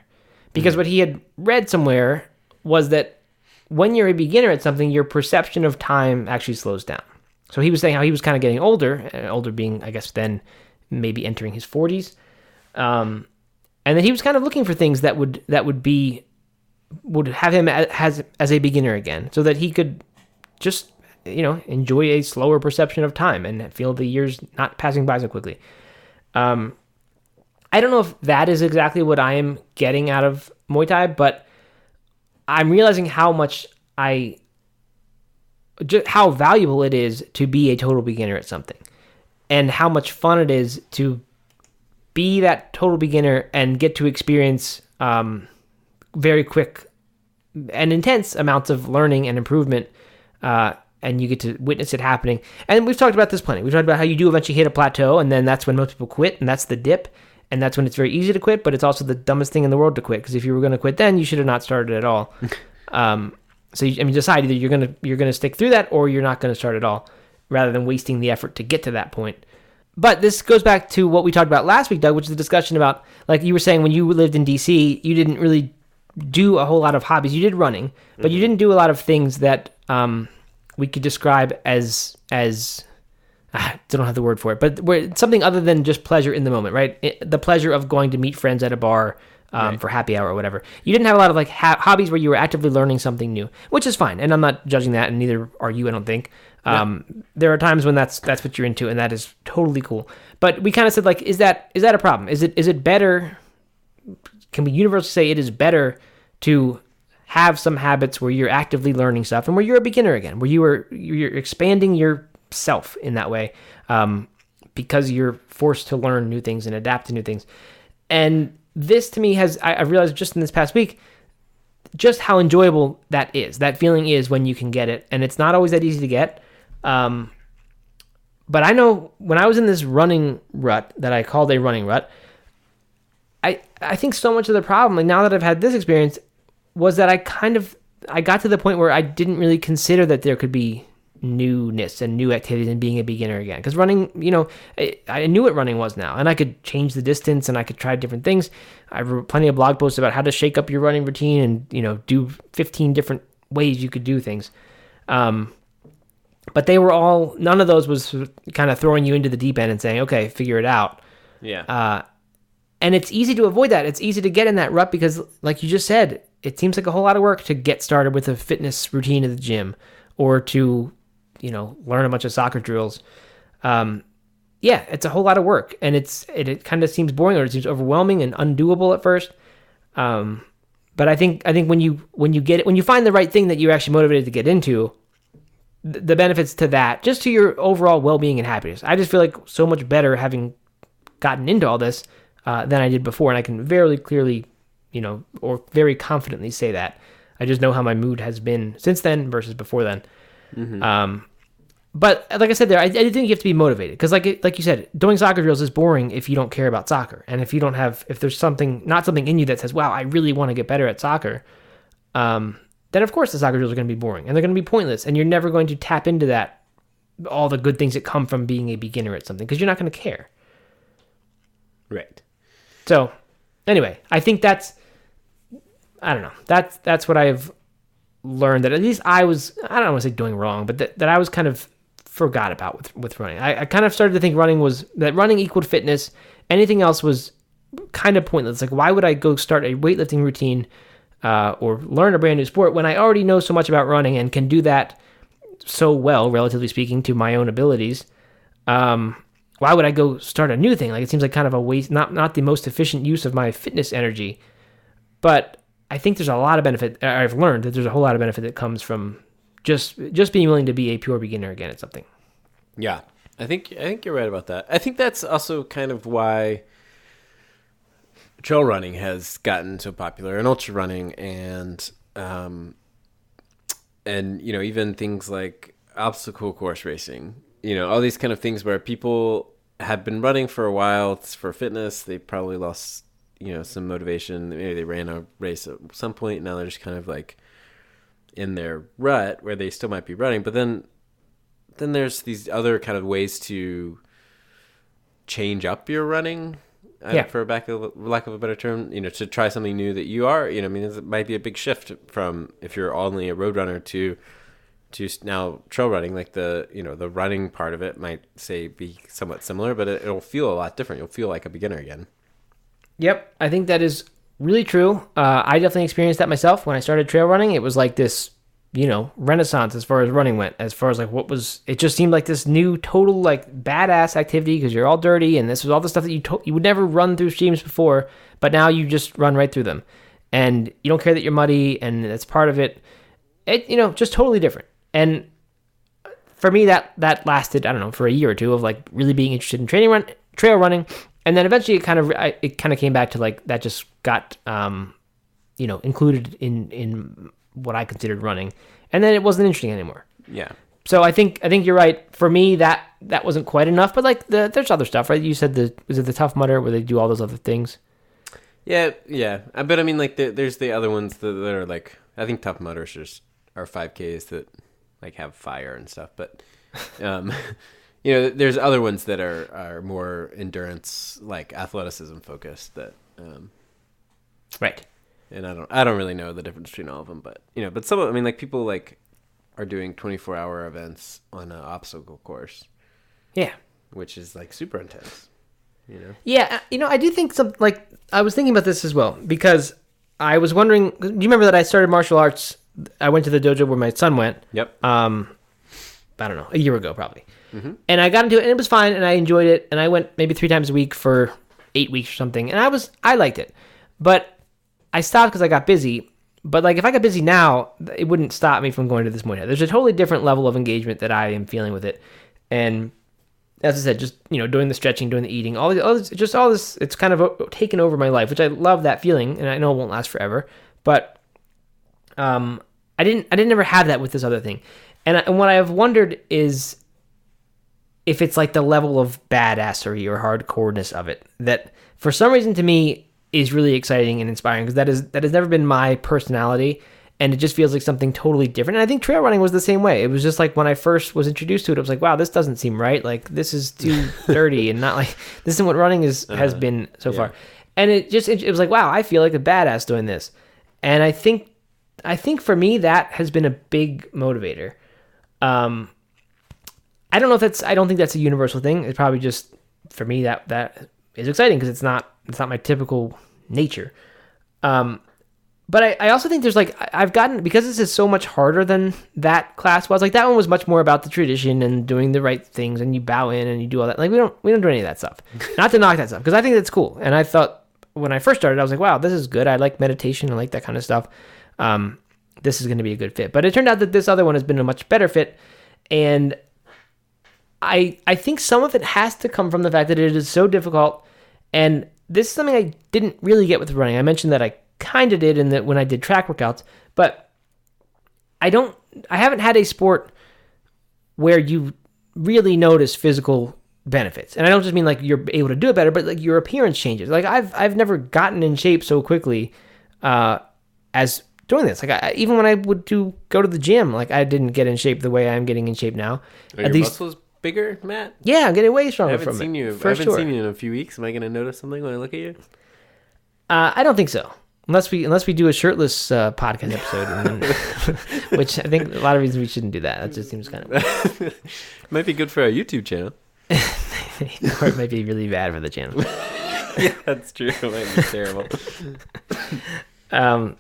because what he had read somewhere was that when you're a beginner at something, your perception of time actually slows down. So he was saying how he was kind of getting older, uh, older being I guess then maybe entering his 40s, um, and then he was kind of looking for things that would that would be would have him as as a beginner again, so that he could just you know enjoy a slower perception of time and feel the years not passing by so quickly. Um, I don't know if that is exactly what I am getting out of Muay Thai, but I'm realizing how much I just how valuable it is to be a total beginner at something, and how much fun it is to be that total beginner and get to experience um, very quick and intense amounts of learning and improvement uh, and you get to witness it happening. And we've talked about this plenty. We've talked about how you do eventually hit a plateau and then that's when most people quit and that's the dip and that's when it's very easy to quit but it's also the dumbest thing in the world to quit because if you were going to quit then you should have not started at all um, so you, I mean decide either you're gonna you're gonna stick through that or you're not gonna start at all rather than wasting the effort to get to that point. But this goes back to what we talked about last week, Doug, which is the discussion about, like you were saying, when you lived in DC, you didn't really do a whole lot of hobbies. You did running, but you didn't do a lot of things that um, we could describe as as I don't have the word for it, but something other than just pleasure in the moment, right? It, the pleasure of going to meet friends at a bar um, for happy hour or whatever. You didn't have a lot of like ha- hobbies where you were actively learning something new, which is fine, and I'm not judging that, and neither are you. I don't think. Um, There are times when that's that's what you're into, and that is totally cool. But we kind of said like, is that is that a problem? Is it is it better? Can we universally say it is better to have some habits where you're actively learning stuff and where you're a beginner again, where you are you're expanding yourself in that way, um, because you're forced to learn new things and adapt to new things. And this to me has I, I realized just in this past week just how enjoyable that is. That feeling is when you can get it, and it's not always that easy to get. Um, but I know when I was in this running rut that I called a running rut, I I think so much of the problem, like now that I've had this experience, was that I kind of I got to the point where I didn't really consider that there could be newness and new activities and being a beginner again. Because running, you know, I, I knew what running was now, and I could change the distance and I could try different things. I wrote plenty of blog posts about how to shake up your running routine and you know do 15 different ways you could do things. Um, but they were all none of those was kind of throwing you into the deep end and saying, okay, figure it out. Yeah. Uh, and it's easy to avoid that. It's easy to get in that rut because, like you just said, it seems like a whole lot of work to get started with a fitness routine at the gym or to, you know, learn a bunch of soccer drills. Um, yeah, it's a whole lot of work, and it's it, it kind of seems boring or it seems overwhelming and undoable at first. Um, but I think I think when you when you get it when you find the right thing that you're actually motivated to get into, th- the benefits to that, just to your overall well being and happiness. I just feel like so much better having gotten into all this uh, than I did before, and I can very clearly, you know, or very confidently say that. I just know how my mood has been since then versus before then. Um, but like I said, there, I, I think you have to be motivated because, like, like you said, doing soccer drills is boring if you don't care about soccer, and if you don't have, if there's something, not something in you that says, "Wow, I really want to get better at soccer," um, then of course the soccer drills are going to be boring and they're going to be pointless, and you're never going to tap into that, all the good things that come from being a beginner at something because you're not going to care. right. So, anyway, I think that's I don't know. That's that's what I've learned that at least I was I don't want to say doing wrong, but that, that I was kind of forgot about with with running. I, I kind of started to think running was that running equaled fitness. Anything else was kind of pointless. Like why would I go start a weightlifting routine uh, or learn a brand new sport when I already know so much about running and can do that so well, relatively speaking, to my own abilities? Um, why would I go start a new thing? Like it seems like kind of a waste, not not the most efficient use of my fitness energy. But I think there's a lot of benefit. I've learned that there's a whole lot of benefit that comes from just just being willing to be a pure beginner again at something. Yeah, I think I think you're right about that. I think that's also kind of why trail running has gotten so popular, and ultra running, and um, and you know even things like obstacle course racing. You know all these kind of things where people have been running for a while for fitness. They probably lost you know some motivation. Maybe they ran a race at some point. Now they're just kind of like in their rut where they still might be running, but then then there's these other kind of ways to change up your running uh, Yeah. for back of, lack of a better term you know to try something new that you are you know i mean it might be a big shift from if you're only a road runner to to now trail running like the you know the running part of it might say be somewhat similar but it, it'll feel a lot different. You'll feel like a beginner again. Yep, I think that is really true. Uh, I definitely experienced that myself when I started trail running. It was like this, you know, renaissance as far as running went. As far as like what was, it just seemed like this new, total like badass activity because you're all dirty and this was all the stuff that you to- you would never run through streams before, but now you just run right through them, and you don't care that you're muddy and that's part of it. It you know just totally different. And for me that that lasted I don't know for a year or two of like really being interested in training run trail running, and then eventually it kind of I, it kind of came back to like that just got um you know included in in what I considered running, and then it wasn't interesting anymore. yeah So I think I think you're right. For me, that that wasn't quite enough. But like the there's other stuff, right? You said the was it the Tough Mudder where they do all those other things. Yeah, yeah. But I mean, like, the, there's the other ones that, that are like, I think Tough Mudders just are 5Ks that like have fire and stuff. But Um, you know, there's other ones that are are more endurance, like athleticism focused. That, um, Right. and I don't I don't really know the difference between all of them, but you know, but some of I mean, like people like are doing 24 hour events on an obstacle course, Yeah. which is like super intense. You know. Yeah, uh, you know, I do think some like I was thinking about this as well because I was wondering. Do you remember that I started martial arts? I went to the dojo where my son went. Yep. Um, I don't know, a year ago probably. And I got into it, and it was fine, and I enjoyed it, and I went maybe three times a week for eight weeks or something, and I was I liked it, but I stopped because I got busy. But like if I got busy now, it wouldn't stop me from going to this Muay. There's a totally different level of engagement that I am feeling with it, and as I said, just you know, doing the stretching, doing the eating, all, all this, just all this, it's kind of taken over my life, which I love that feeling, and I know it won't last forever. But um, I didn't, I didn't ever have that with this other thing, and, I, and what I've wondered is if it's like the level of badassery or hardcoreness of it that, for some reason, to me is really exciting and inspiring because that is that has never been my personality and it just feels like something totally different. And I think trail running was the same way. It was just like when I first was introduced to it, I was like, wow, this doesn't seem right. Like this is too dirty and not like this isn't what running is has been so far. And it just it, it was like, wow, I feel like a badass doing this. And I think I think for me that has been a big motivator. Um I don't know if that's I don't think that's a universal thing. It's probably just for me that that is exciting because it's not it's not my typical nature. Um but I, I also think there's like I've gotten because this is so much harder than that class was. Like that one was much more about the tradition and doing the right things, and you bow in and you do all that. Like we don't we don't do any of that stuff. Not to knock that stuff because I think that's cool. And I thought when I first started, I was like, wow, this is good. I like meditation. I like that kind of stuff. Um, this is going to be a good fit. But it turned out that this other one has been a much better fit, and I I think some of it has to come from the fact that it is so difficult, and this is something I didn't really get with running. I mentioned that I kind of did in that when I did track workouts, but I don't. I haven't had a sport where you really notice physical benefits, and I don't just mean like you're able to do it better, but like your appearance changes. Like I've I've never gotten in shape so quickly uh, as doing this. Like I, even when I would do go to the gym, like I didn't get in shape the way I'm getting in shape now. Are At least, muscles bigger, Matt? yeah, I'm getting way stronger I haven't from seen it. you. for I haven't sure. seen you in a few weeks. Am I going to notice something when I look at you? Uh, I don't think so. Unless we unless we do a shirtless uh, podcast episode, then, which I think a lot of reasons we shouldn't do that. That just seems kind of Might be good for our YouTube channel. or it might be really bad for the channel. yeah, that's true. It might be terrible. Um,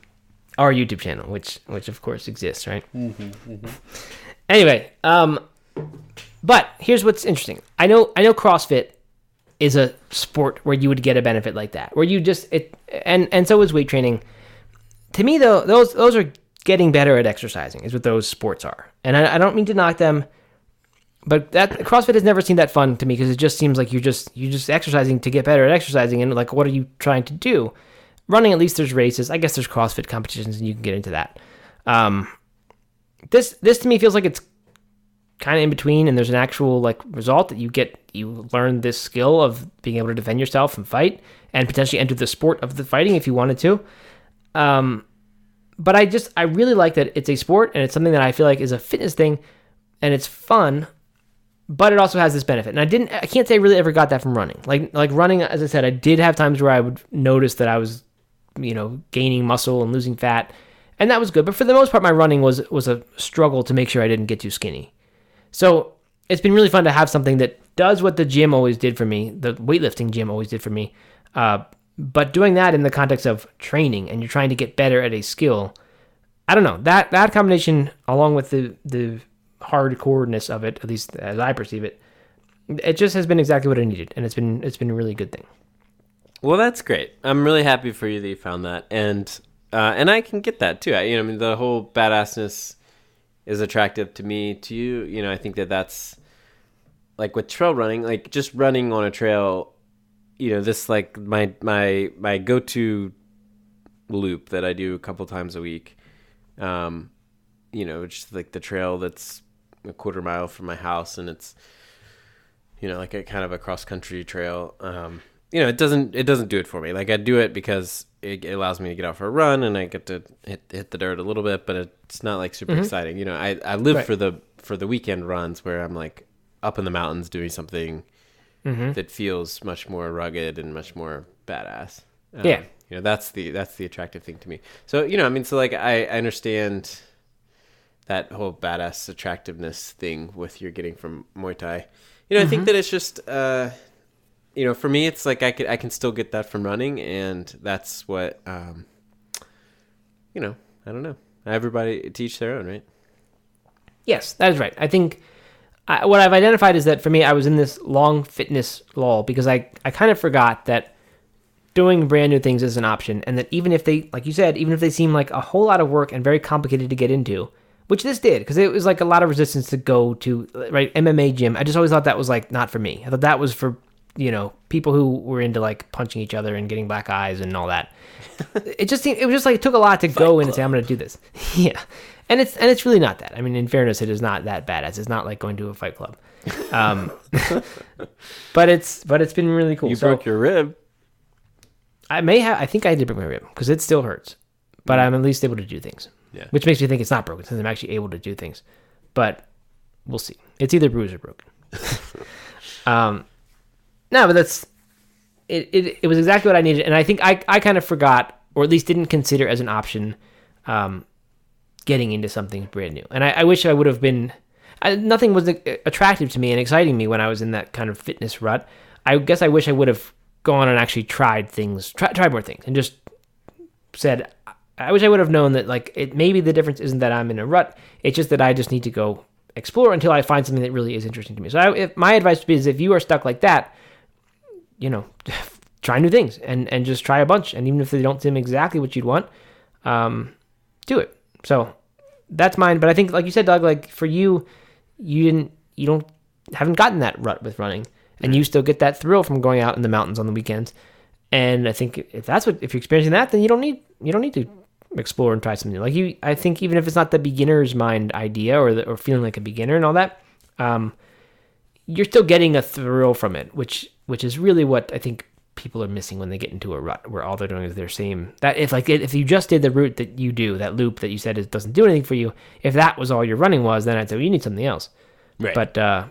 our YouTube channel, which which of course exists, right? Hmm. Hmm. Anyway, um, but here's what's interesting. I know I know CrossFit is a sport where you would get a benefit like that, where you just it and and so is weight training. To me, though, those those are getting better at exercising is what those sports are, and I, I don't mean to knock them, but that CrossFit has never seemed that fun to me because it just seems like you're just you're just exercising to get better at exercising, and like what are you trying to do? Running, at least there's races. I guess there's CrossFit competitions, and you can get into that. Um, this this to me feels like it's kind of in between and there's an actual like result that you get you learn this skill of being able to defend yourself and fight and potentially enter the sport of the fighting if you wanted to. Um but i just i really like that it's a sport and it's something that i feel like is a fitness thing and it's fun but it also has this benefit. And i didn't i can't say i really ever got that from running. Like like running as i said i did have times where i would notice that i was you know gaining muscle and losing fat and that was good. But for the most part my running was was a struggle to make sure i didn't get too skinny so it's been really fun to have something that does what the gym always did for me, the weightlifting gym always did for me. Uh, but doing that in the context of training and you're trying to get better at a skill, I don't know that that combination along with the the hardcoreness of it, at least as I perceive it, it just has been exactly what I needed, and it's been it's been a really good thing. Well, that's great. I'm really happy for you that you found that, and uh, and I can get that too. I, you know, I mean, the whole badassness is attractive to me. To you, you know, I think that that's like with trail running, like just running on a trail. You know, this like my my my go to loop that I do a couple times a week. Um, you know, just like the trail that's a quarter mile from my house, and it's you know like a kind of a cross country trail. Um, you know, it doesn't it doesn't do it for me. Like I do it because it, allows me to get out for a run and I get to hit hit the dirt a little bit, but it's not like super exciting. You know, I I live Right. for the for the weekend runs where I'm like up in the mountains doing something Mm-hmm. that feels much more rugged and much more badass. Um, Yeah. you know that's the that's the attractive thing to me. So you know, I mean, so like I, I understand that whole badass attractiveness thing with you're getting from Muay Thai. You know, I think that it's just uh, you know, for me, it's like I could I can still get that from running, and that's what um, you know. I don't know. Everybody teach their own, right? Yes, that is right. I think I, what I've identified is that for me, I was in this long fitness lull because I, I kind of forgot that doing brand new things is an option, and that even if they, like you said, even if they seem like a whole lot of work and very complicated to get into, which this did, because it was like a lot of resistance to go to right MMA gym. I just always thought that was like not for me. I thought that was for you know people who were into like punching each other and getting black eyes and all that. it just seemed, it was just like it took a lot to go in and say I'm going to do this. yeah, and it's and it's really not that. I mean, in fairness, it is not that badass. It's not like going to a fight club. Um, but it's but it's been really cool. You So broke your rib. I may have. I think I did break my rib because it still hurts, but I'm at least able to do things. Yeah. Which makes me think it's not broken since I'm actually able to do things. But we'll see. It's either bruised or broken. um, no, but that's it, it. It was exactly what I needed, and I think I I kind of forgot, or at least didn't consider as an option, um, getting into something brand new. And I, I wish I would have been. I, nothing was attractive to me and exciting me when I was in that kind of fitness rut. I guess I wish I would have gone and actually tried things, try, tried more things, and just said, I wish I would have known that like it maybe the difference isn't that I'm in a rut. It's just that I just need to go explore until I find something that really is interesting to me. So I, if my advice would be is if you are stuck like that, you know, try new things and and just try a bunch. And even if they don't seem exactly what you'd want, um, do it. So that's mine. But I think like you said, Doug, like for you, you didn't you don't haven't gotten that rut with running, and you still get that thrill from going out in the mountains on the weekends. And I think if that's what if you're experiencing that, then you don't need you don't need to explore and try something new. Like you, I think even if it's not the beginner's mind idea or the, or feeling like a beginner and all that, um, you're still getting a thrill from it, which which is really what I think people are missing when they get into a rut where all they're doing is their same. That if like if you just did the route that you do that loop that you said it doesn't do anything for you if that was all your running was then i'd say well, you need something else. Right. but uh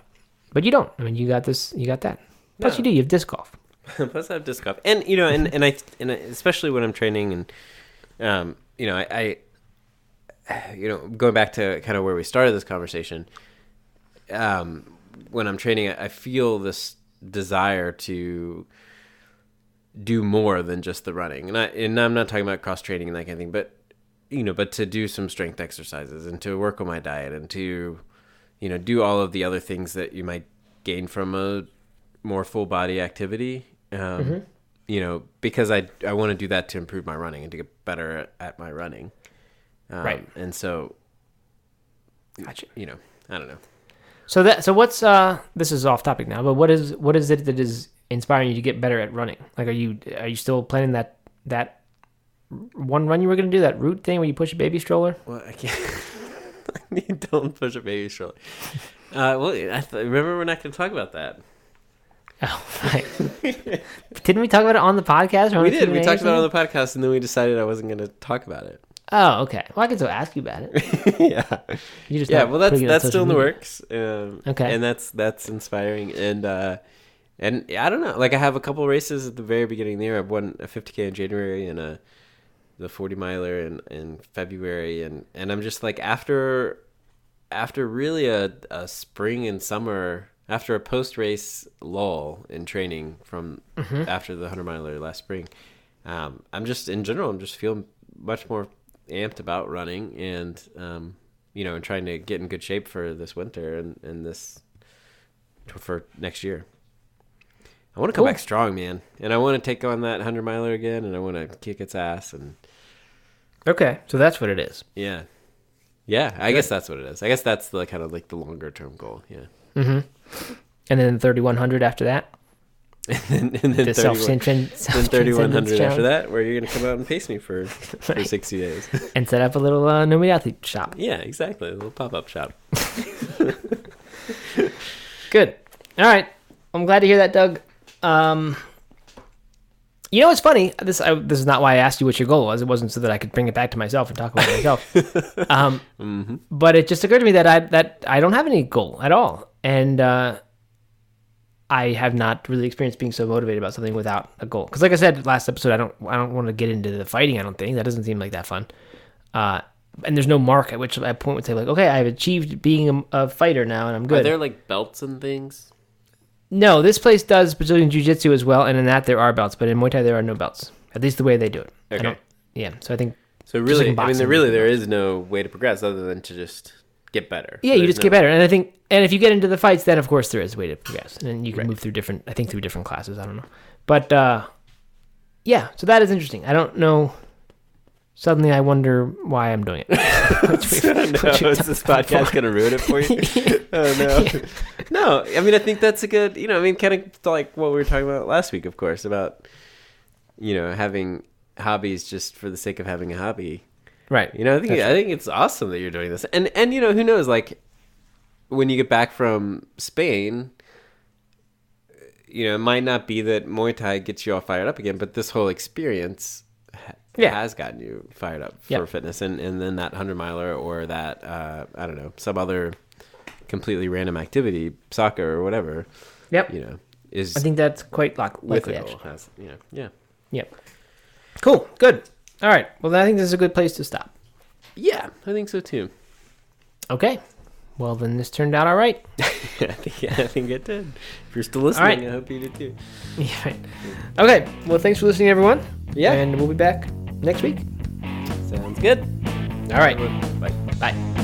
but you don't. I mean you got this you got that. Plus you do. You have disc golf. Plus, I have disc golf, and you know, and and I, and especially when I'm training, and um, you know, I, I, you know, going back to kind of where we started this conversation, um, when I'm training, I feel this desire to do more than just the running, and I, and I'm not talking about cross training and that kind of thing, but you know, but to do some strength exercises and to work on my diet and to, you know, do all of the other things that you might gain from a more full body activity. Um, You know, because I I want to do that to improve my running and to get better at, at my running. Um, Right. And so, gotcha you know, I don't know. So that so what's uh this is off topic now but what is what is it that is inspiring you to get better at running like are you are you still planning that that one run you were going to do that route thing where you push a baby stroller Well, I can't. you don't push a baby stroller. Uh, well, I th- remember we're not going to talk about that. Oh, right. Didn't we talk about it on the podcast? We did. We talked about it on the podcast, and then we decided I wasn't going to talk about it. Oh, okay. Well, I can still ask you about it. yeah. You just yeah well that's putting it on that's still in the works um, Okay. and that's that's inspiring and uh and i don't know like i have a couple races at the very beginning of the year i've won a 50k in january and a the 40 miler in in february and and i'm just like after after really a, a spring and summer after a post race lull in training from Mm-hmm. after the 100 miler last spring um, i'm just in general i'm just feeling much more amped about running and um, you know and trying to get in good shape for this winter and, and this for next year i want to come Cool. back strong man and i want to take on that 100 miler again and i want to kick its ass and Okay, so that's what it is. yeah yeah i guess that's what it is i guess that's the kind of like the longer term goal yeah And then 3100 after that. And, and then The 31 Self-Transcendence then 3100 after that where you're going to come out and pace me for, for Right. 60 days And set up a little uh, athlete shop. yeah exactly a little pop-up shop Good. All right. I'm glad to hear that, Doug. Um, you know what's funny? This I, this is not why I asked you what your goal was. It wasn't so that I could bring it back to myself and talk about it myself. um, Mm-hmm. But it just occurred to me that I that I don't have any goal at all, and uh, I have not really experienced being so motivated about something without a goal. Because, like I said last episode, I don't I don't want to get into the fighting. I don't think that doesn't seem like that fun. Uh, and there's no mark at which I point would say like, okay, I've achieved being a, a fighter now, and I'm good. Are there like belts and things? No, this place does Brazilian Jiu Jitsu as well, and in that there are belts, but in Muay Thai there are no belts. At least the way they do it. Okay. Yeah, so I think So really, in I mean, there really there is no way to progress other than to just get better. yeah, So you just get no- better, and I think, and if you get into the fights, then of course there is a way to progress, and you can Right. move through different, I think through different classes. I don't know, but uh, yeah, so that is interesting. I don't know. Suddenly, I wonder why I'm doing it. No, is this podcast going to ruin it for you? oh no, no. I mean, I think that's a good. You know, I mean, kind of like what we were talking about last week, of course, about you know having hobbies just for the sake of having a hobby. Right. You know, I think That's I think it's awesome that you're doing this, and and you know, who knows? Like when you get back from Spain, you know, it might not be that Muay Thai gets you all fired up again, but this whole experience ha- Yeah. has gotten you fired up for Yep. fitness, and and then that hundred miler or that uh, I don't know some other completely random activity, soccer or whatever, Yep. you know, is I think that's quite with likely. all has you know yeah Yep. Cool. Good. All right. Well, then I think this is a good place to stop. yeah I think so too. Okay. Well, then this turned out all right. I think I think it did. If you're still listening, right. I hope you did too. Yeah. Right. Okay. Well, thanks for listening, everyone. Yeah. And we'll be back next week. Sounds good. All right. Bye. Bye.